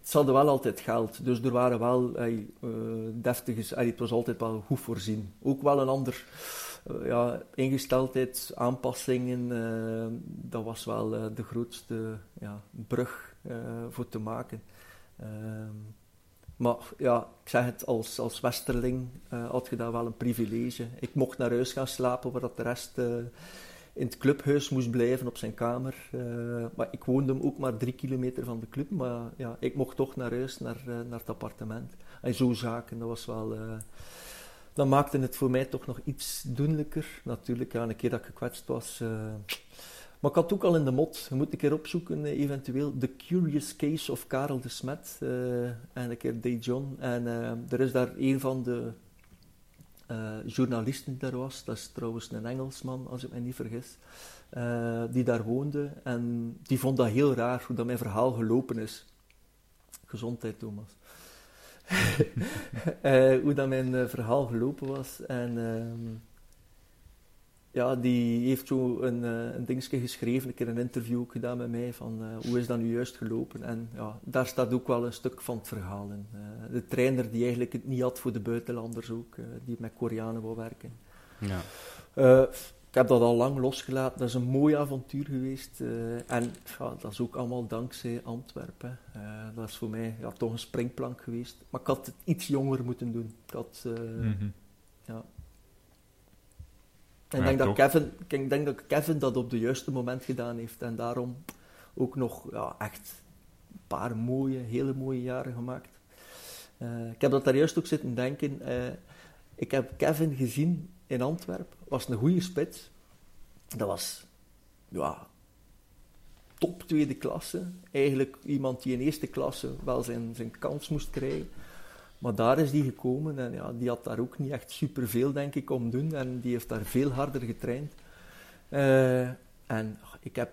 ze hadden wel altijd geld. Dus er waren wel hey, uh, deftige... het was altijd wel goed voorzien. Ook wel een ander... Uh, ja, ingesteldheid, aanpassingen, uh, dat was wel de grootste ja, brug voor te maken. Maar ja, ik zeg het, als, als westerling uh, had je daar wel een privilege. Ik mocht naar huis gaan slapen, waar dat de rest uh, in het clubhuis moest blijven op zijn kamer. Uh, maar ik woonde ook maar drie kilometer van de club. Maar ja, ik mocht toch naar huis, naar, naar het appartement. En zo zaken, dat was wel... dat maakte het voor mij toch nog iets doenlijker. Natuurlijk, een keer dat ik gekwetst was Maar ik had ook al in de mot, je moet een keer opzoeken, eh, eventueel, The Curious Case of Karel de Smet. Uh, en een keer Day John. En uh, er is daar een van de journalisten die daar was. Dat is trouwens een Engelsman, als ik me niet vergis. die daar woonde. En die vond dat heel raar, hoe dat mijn verhaal gelopen is. Gezondheid, Thomas. hoe dat mijn verhaal gelopen was. En ehm, ja, die heeft zo een, uh, een dingetje geschreven, een keer een interview ook gedaan met mij, van uh, hoe is dat nu juist gelopen. En ja, daar staat ook wel een stuk van het verhaal in. Uh, de trainer die eigenlijk het niet had voor de buitenlanders ook, die met Koreanen wou werken. Ja. ik heb dat al lang losgelaten, dat is een mooi avontuur geweest. en ja, dat is ook allemaal dankzij Antwerpen. dat is voor mij ja, toch een springplank geweest. Maar ik had het iets jonger moeten doen. Ik had... Mm ja, ik, denk dat Kevin, ik denk dat Kevin dat op het juiste moment gedaan heeft. En daarom ook nog ja, echt een paar mooie, hele mooie jaren gemaakt. Uh, ik heb dat daar juist ook zitten denken. Uh, ik heb Kevin gezien in Antwerpen. was een goede spits. Dat was ja, top tweede klasse. Eigenlijk iemand die in eerste klasse wel zijn, zijn kans moest krijgen. Maar daar is die gekomen en ja, die had daar ook niet echt superveel, denk ik, om doen. En die heeft daar veel harder getraind. Uh, en ik heb,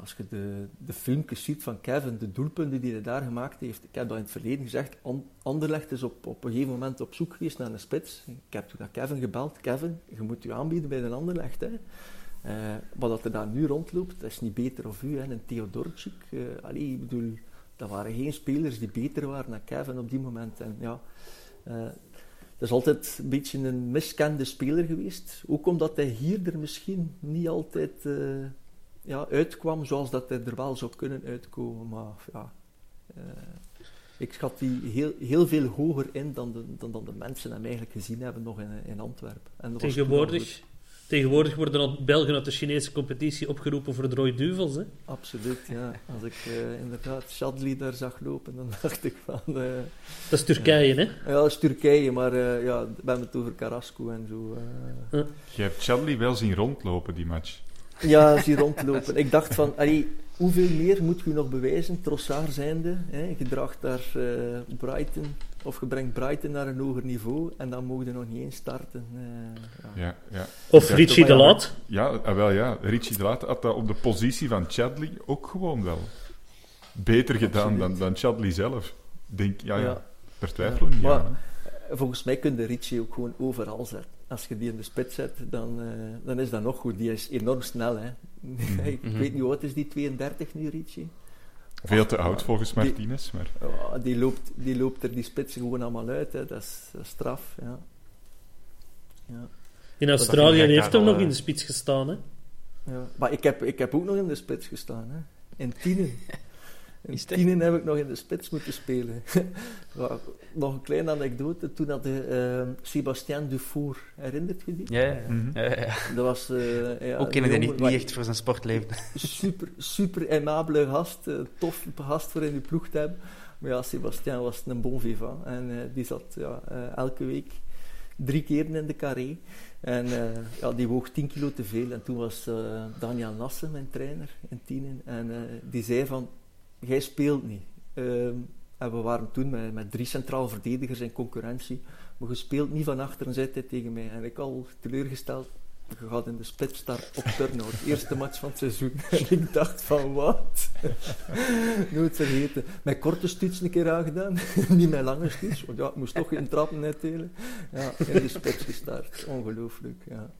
als je de, de filmpjes ziet van Kevin, de doelpunten die hij daar gemaakt heeft, ik heb dat in het verleden gezegd, Anderlecht is op, op een gegeven moment op zoek geweest naar een spits. Ik heb toen naar Kevin gebeld, Kevin, je moet je aanbieden bij een Anderlecht. Hè. Uh, maar dat er daar nu rondloopt, dat is niet beter of u, hè. een Theodorczyk. Uh, ik bedoel, dat waren geen spelers die beter waren dan Kevin op die moment. En ja, uh, dat is altijd een beetje een miskende speler geweest. Ook omdat hij hier er misschien niet altijd uh, ja, uitkwam zoals dat hij er wel zou kunnen uitkomen. Maar ja, uh, ik schat die heel, heel veel hoger in dan de, dan, dan de mensen hem eigenlijk gezien hebben nog in, in Antwerpen. En Tegenwoordig Tegenwoordig worden al Belgen uit de Chinese competitie opgeroepen voor de Rode Duvels. Hè? Absoluut, ja. Als ik uh, inderdaad Shadli daar zag lopen, dan dacht ik van... Uh, dat is Turkije, hè? Ja, dat is Turkije, maar uh, ja, we hebben het over Carrasco en zo. Je hebt Shadli wel zien rondlopen, die match. Ja, zien rondlopen. ik dacht van, allee, hoeveel meer moet je nog bewijzen, Trossard zijnde? Hè? Je draagt daar Brighton of je brengt Brighton naar een hoger niveau en dan mogen je nog niet eens starten. Uh, ja. Ja, ja. Of Richie de Laat. Ja, ah, wel ja. Richie de Laat had dat op de positie van Chadley ook gewoon wel beter gedaan dan, dan Chadley zelf. Denk, ja, ja. Daar twijfelen niet maar, Volgens mij kun je Richie ook gewoon overal zetten. Als je die in de spits zet, dan, uh, dan is dat nog goed. Die is enorm snel. Hè. Mhm. ik weet niet, wat is die 32 nu, Richie? Veel te oud volgens Martinez. Maar... Die, die, loopt, die loopt er die spitsen gewoon allemaal uit. Hè. Dat, is, straf. Ja. Ja. In Australië heeft hem nog in de spits gestaan. Hè? Ja. Maar ik heb, ik heb ook nog in de spits gestaan. Hè. In Tienen. In tienen heb ik nog in de spits moeten spelen. nog een kleine anekdote. Toen had uh, Sébastien Dufour, herinnert je die? Ja, ja. Mm ja. Dat was... Uh, ja, Ook kennen die niet, niet echt voor zijn sportleven. Super, super aimabele gast. Uh, tof gast voor in de ploeg te hebben. Maar ja, Sébastien was een bon vivant. En die zat ja, elke week drie keer in de carré. En ja, die woog 10 kilo te veel. En toen was Daniel Nassen, mijn trainer in Tienen. En die zei van jij speelt niet. Ehm, en we waren toen met, met drie centraal verdedigers in concurrentie. Maar je speelt niet van achteren, zei hij tegen mij. En ik al teleurgesteld. Je gaat in de spits start op Turnhout. Eerste match van het seizoen. En ik dacht van, wat? Nooit vergeten. Mijn korte stuts een keer aangedaan. niet mijn lange stuts. Want ja, ik moest toch geen trappen uitdelen. Ja, in de spits gestart. Ongelooflijk, ja.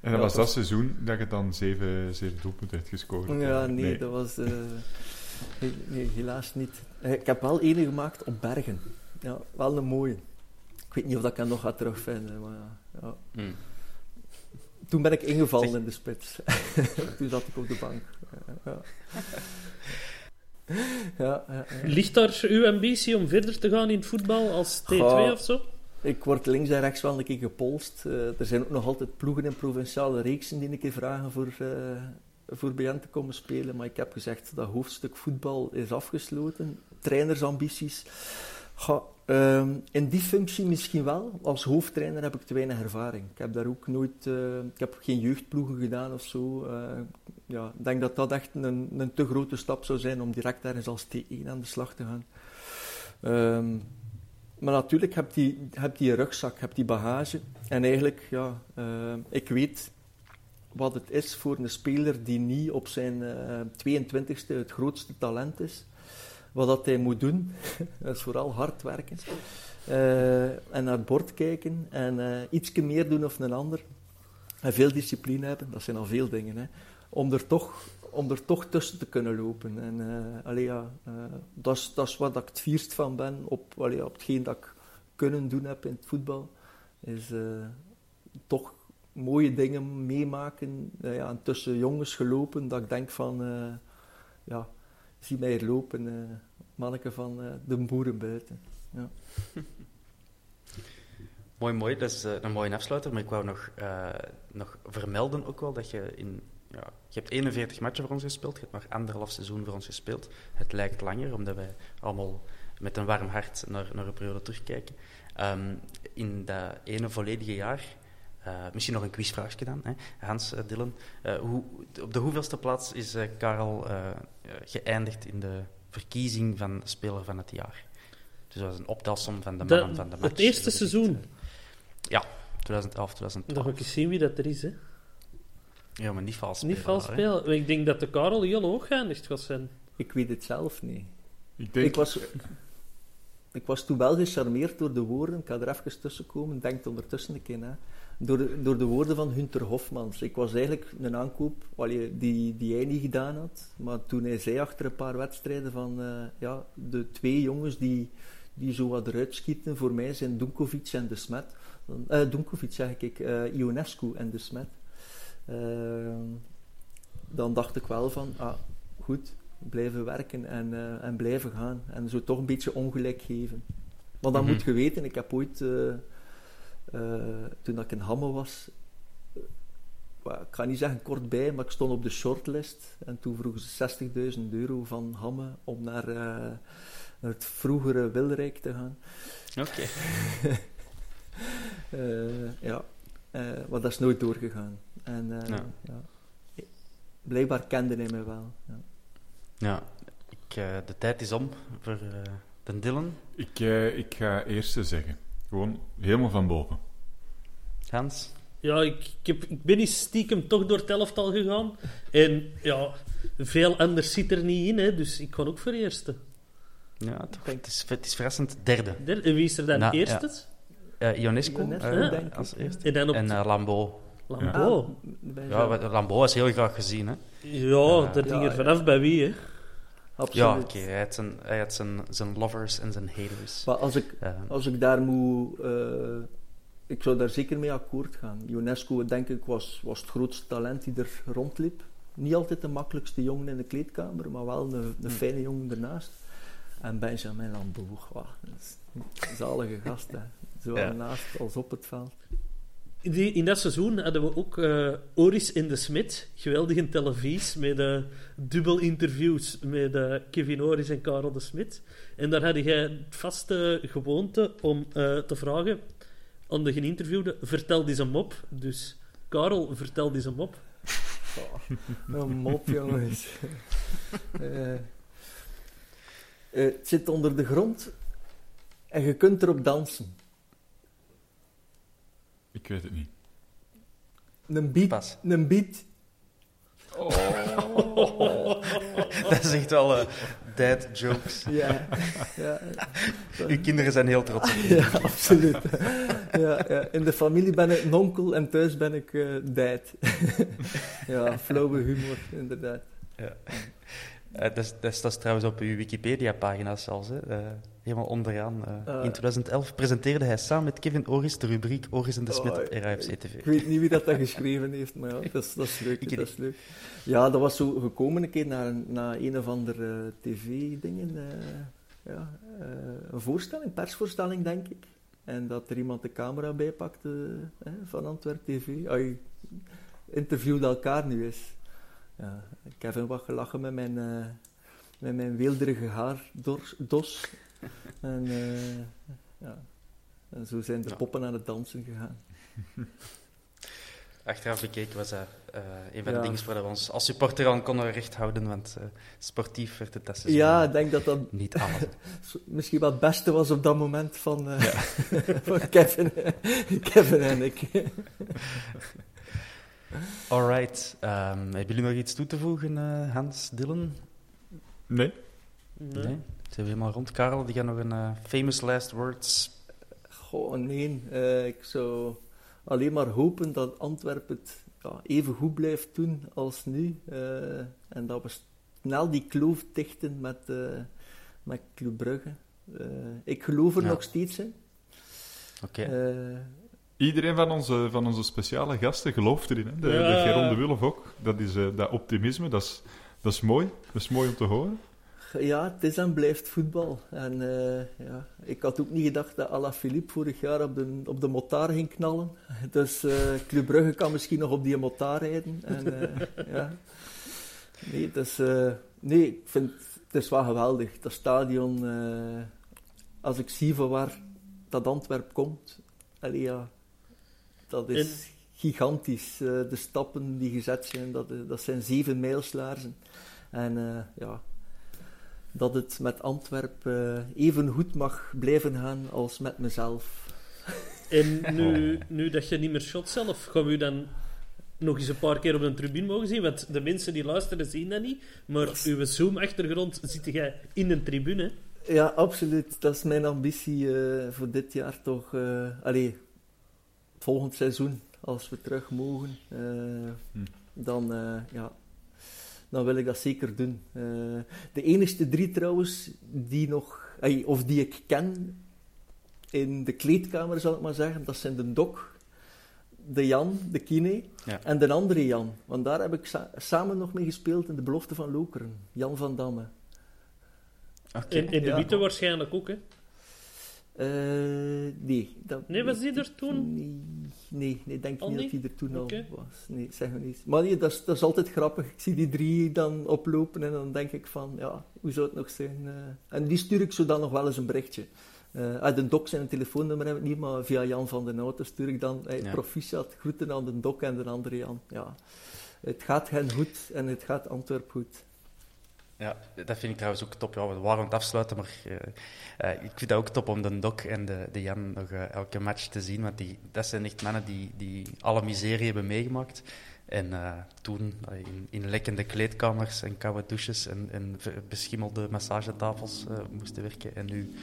En dat was dat seizoen dat je dan zeven, zeven doelpunten hebt gescoord? Ja, nee, dat was... Uh, Nee, helaas niet. Eh, ik heb wel ene gemaakt op bergen. Ja, wel een mooie. Ik weet niet of dat ik hem nog ga terugvinden, maar ja. Hmm. Toen ben ik ingevallen in de spits. Toen zat ik op de bank. Ja. Ja, ja, Ligt daar uw ambitie om verder te gaan in het voetbal als T2 of zo? Ik word links en rechts wel een keer gepolst. Uh, er zijn ook nog altijd ploegen in provinciale reeksen die een keer vragen voor, uh, voor BN te komen spelen. Maar ik heb gezegd, dat hoofdstuk voetbal is afgesloten. Trainersambities. Ehm, in die functie misschien wel. Als hoofdtrainer heb ik te weinig ervaring. Ik heb daar ook nooit... Uh, ik heb geen jeugdploegen gedaan of zo. Uh, ja, ik denk dat dat echt een, een te grote stap zou zijn om direct ergens als T1 aan de slag te gaan. Ehm, maar natuurlijk heb die, heb die rugzak, heb die bagage. En eigenlijk, ja, uh, ik weet wat het is voor een speler die niet op zijn uh, 22e het grootste talent is. Wat dat hij moet doen, is vooral hard werken. Uh, en naar het bord kijken en uh, ietsje meer doen of een ander. En veel discipline hebben, dat zijn al veel dingen. Hè. Om, er toch, om er toch tussen te kunnen lopen. En allee, ja, dat, is, dat wat ik het vierst van ben op, allee, op hetgeen dat ik kunnen doen heb in het voetbal. Is toch mooie dingen meemaken. ja, tussen jongens gelopen dat ik denk van, ja, zie mij lopen, manneke van de boeren buiten. Ja. mooi, mooi. Dat is uh, een mooie afsluiter. Maar ik wou nog, uh, nog vermelden ook wel dat je in... Ja, je hebt 41 matchen voor ons gespeeld. Je hebt maar anderhalf seizoen voor ons gespeeld. Het lijkt langer, omdat wij allemaal met een warm hart naar, naar een periode terugkijken. Um, in dat ene volledige jaar... Uh, misschien nog een quizvraagje gedaan, hè? Hans, Dylan. hoe, op de hoeveelste plaats is Karel geëindigd in de verkiezing van Speler van het Jaar? Dus dat was een optelsom van de mannen van de match. Het eerste seizoen? Ja, 2011, 2012. Dan ga ik eens zien wie dat er is, hè. Ja, maar niet vals spelen. Niet vals spelen. Ik denk dat de Karel heel hoog geëindigd was zijn. Ik weet het zelf niet. Ik, denk... ik, was, ik was toen wel gecharmeerd door de woorden. Ik ga er even tussen komen. Denk ondertussen een keer. Door de, door de woorden van Hunter Hofmans. Ik was eigenlijk een aankoop die, die hij niet gedaan had. Maar toen hij zei achter een paar wedstrijden van... Uh, ja, de twee jongens die die zo wat eruit schieten voor mij zijn Dunkovic en De Smet. Uh, zeg ik, uh, Ionescu en De Smet. Uh, dan dacht ik wel van, ah, goed, blijven werken en, uh, en blijven gaan. En zo toch een beetje ongelijk geven. Want dan mm -hmm. moet je weten, ik heb ooit, toen ik in Hamme was, ik ga niet zeggen kort bij, maar ik stond op de shortlist. En toen vroegen ze 60.000 euro van Hamme om naar naar het vroegere Wilrijk te gaan. Oké. uh, ja, uh, maar dat is nooit doorgegaan. En uh, ja. ja. blijkbaar kende hij mij wel. Ja, ja ik, de tijd is om voor de Dylan. Ik, ik ga eerst zeggen. Gewoon helemaal van boven. Hans? Ja, ik, ik, heb, ik ben eens stiekem toch door het elftal gegaan. En ja, veel anders zit er niet in, hè, dus ik ga ook voor eerste. Ja, toch, het, is, het is verrassend derde. derde. En wie is er dan nou, eerste? Ja. Uh, Ionesco, uh, als eerste. En, dan op en uh, Lambeau. Lambeau? Ja, ja Lambeau is heel graag gezien. Hè. Ja, dat ging er vanaf bij wie, hè? Absoluut. Ja, oké. Okay. Hij had, zijn, hij had zijn, zijn lovers en zijn haters. Maar als ik, als ik daar moet... ik zou daar zeker mee akkoord gaan. Ionesco, denk ik, was, was het grootste talent die er rondliep. Niet altijd de makkelijkste jongen in de kleedkamer, maar wel een, een hm. fijne jongen ernaast. En Benjamin Lambour, wow, een zalige gast, hè. Zo ja. naast als op het veld. Die, in dat seizoen hadden we ook uh, Oris in de Smit, geweldig in televisie, met uh, dubbel interviews met uh, Kevin Oris en Karel de Smit. En daar had jij het vaste gewoonte om te vragen aan de geïnterviewde, vertel eens een mop. Dus Karel, vertel eens een mop. Oh, een mop, jongens. Uh, het zit onder de grond en je kunt erop dansen. Ik weet het niet. Een beat. Pas. Een beat. Oh. dat is echt wel uh, dad jokes. Ja, ja. Uw kinderen zijn heel trots op je. Ja, absoluut. Ja, ja. In de familie ben ik nonkel en thuis ben ik uh, dad. ja, flauwe humor, inderdaad. Ja. Uh, dat, is, dat, is, dat, is, trouwens op uw Wikipedia-pagina zelfs. Hè. Helemaal onderaan. Uh, in 2011 presenteerde hij samen met Kevin Oris de rubriek Oris en de Smit op oh, RAFC TV. Ik weet niet wie dat, dat geschreven heeft, maar ja, dat, is, dat is leuk. Dat is leuk. Ja, dat was zo gekomen een keer naar, naar een of andere tv-dingen. ja, een voorstelling, persvoorstelling, denk ik. En dat er iemand de camera bijpakte van Antwerp TV. Oh, interviewde elkaar nu eens ja, Kevin wat gelachen met mijn, uh, met mijn weelderige haardos. en, uh, ja. en zo zijn de poppen aan het dansen gegaan. achteraf bekeken was dat uh, een van de dingen waar we ons als supporter aan konden recht houden, want uh, sportief werd het dat Ja, ik denk dat dat niet alles. misschien wel het beste was op dat moment van, uh, ja. van Kevin, Kevin en ik. Alright. Um, hebben jullie nog iets toe te voegen, Hans, Dylan? Nee. Nee. nee. Zijn we helemaal rond, Karel? Die gaat nog een famous last words. Goh, nee. ik zou alleen maar hopen dat Antwerpen het ja, even goed blijft doen als nu. Uh, en dat we snel die kloof dichten met, uh, met Club Brugge. Uh, ik geloof er ja. nog steeds in. Oké. Iedereen van onze, van onze speciale gasten gelooft erin. Hè? De, ja. de Geron de Wulf ook. Dat, is, dat optimisme, dat is, dat is mooi. Dat is mooi om te horen. Ja, het is en blijft voetbal. En uh, ja, ik had ook niet gedacht dat Alaphilippe vorig jaar op de, op de motar ging knallen. Dus uh, Club Brugge kan misschien nog op die motar rijden. En, uh, ja. Nee, dus, nee, ik vind het is wel geweldig. Dat stadion, als ik zie van waar dat Antwerp komt, allee, ja, dat is gigantisch. de stappen die gezet zijn, dat, dat zijn zeven mijlslaarzen. En ja, dat het met Antwerpen uh, even goed mag blijven gaan als met mezelf. En nu, nu dat je niet meer shot zelf, gaan we u dan nog eens een paar keer op de tribune mogen zien? Want de mensen die luisteren zien dat niet, maar uw Zoom-achtergrond zit jij in de tribune. Ja, absoluut. Dat is mijn ambitie uh, voor dit jaar toch. Uh, allee, volgend seizoen, als we terug mogen, uh, hm. dan ja, dan wil ik dat zeker doen. Uh, de enige drie trouwens die nog, of die ik ken in de kleedkamer zal ik maar zeggen, dat zijn de Dok, de Jan, de Kine en de andere Jan. Want daar heb ik samen nog mee gespeeld in de belofte van Lokeren, Jan van Damme. Okay. In, de Witte waarschijnlijk ook, hè? Uh, nee. Dat, nee, was die er toen? Nee, nee, denk niet, dat hij er toen al was. Nee, zeg maar niet. Maar nee, dat is, dat is altijd grappig. Ik zie die drie dan oplopen en dan denk ik van, ja, hoe zou het nog zijn? Uh, en die stuur ik zo dan nog wel eens een berichtje. Uh, uit de dok zijn een telefoonnummer hebben niet, maar via Jan van den Auto stuur ik dan hey, ja. proficiat, groeten aan de dok en de andere Jan. Ja. Het gaat hen goed en het gaat Antwerp goed. Ja, dat vind ik trouwens ook top. Ja, we waren aan het afsluiten, maar uh, uh, ik vind dat ook top om de Doc en de, de Jan nog uh, elke match te zien. Want die, dat zijn echt mannen die, die alle miserie hebben meegemaakt. En toen in, in lekkende kleedkamers en koude douches en, en beschimmelde massagetafels moesten werken. En nu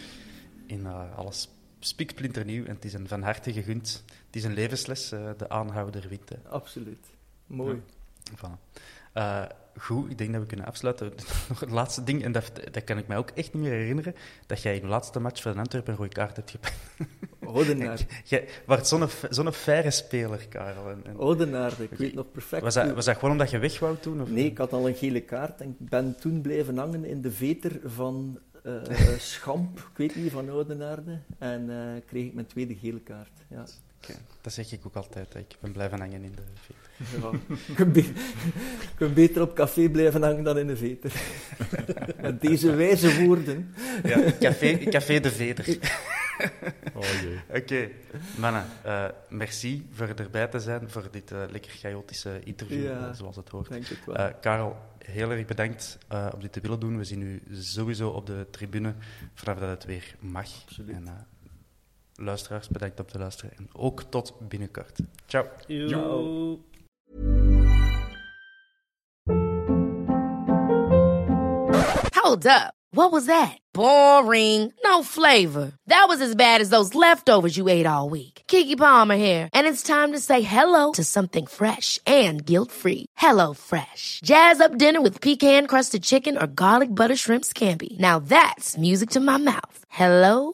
in alles spiksplinternieuw. En het is een van harte gegund. Het is een levensles, de aanhouder wint. Absoluut. Mooi. Ja. Voilà goed, ik denk dat we kunnen afsluiten. Nog het laatste ding, en dat, dat kan ik mij ook echt niet meer herinneren, dat jij in de laatste match van Antwerpen een rode kaart hebt gepakt. Odenaar. Jij was zo'n speler, Karel. En, en... Odenaar, ik weet nog perfect. Was dat, was dat gewoon omdat je weg wou toen? Of? Nee, ik had al een gele kaart en ik ben toen blijven hangen in de veter van uh, Schamp, ik weet niet, van Oudenaarde. En uh, kreeg ik mijn tweede gele kaart. Ja. Dat zeg ik ook altijd. Ik ben blijven hangen in de veter. Ja, je, kunt beter op café blijven hangen dan in de veter. Met deze wijze woorden. Ja, café, café de veter. Oh Oké, okay. mannen, uh, merci voor erbij te zijn, voor dit uh, lekker chaotische interview, ja, uh, zoals het hoort. Denk het wel. Karel, heel erg bedankt om dit te willen doen. We zien u sowieso op de tribune vanaf dat het weer mag. Absoluut. En, luisteraars, bedankt op te luisteren. En ook tot binnenkort. Ciao. Ciao. Hold up. What was that? Boring. No flavor. That was as bad as those leftovers you ate all week. Kiki Palmer here, and it's time to say hello to something fresh and guilt-free. Hello Fresh. Jazz up dinner with pecan-crusted chicken or garlic butter shrimp scampi. Now that's music to my mouth. Hello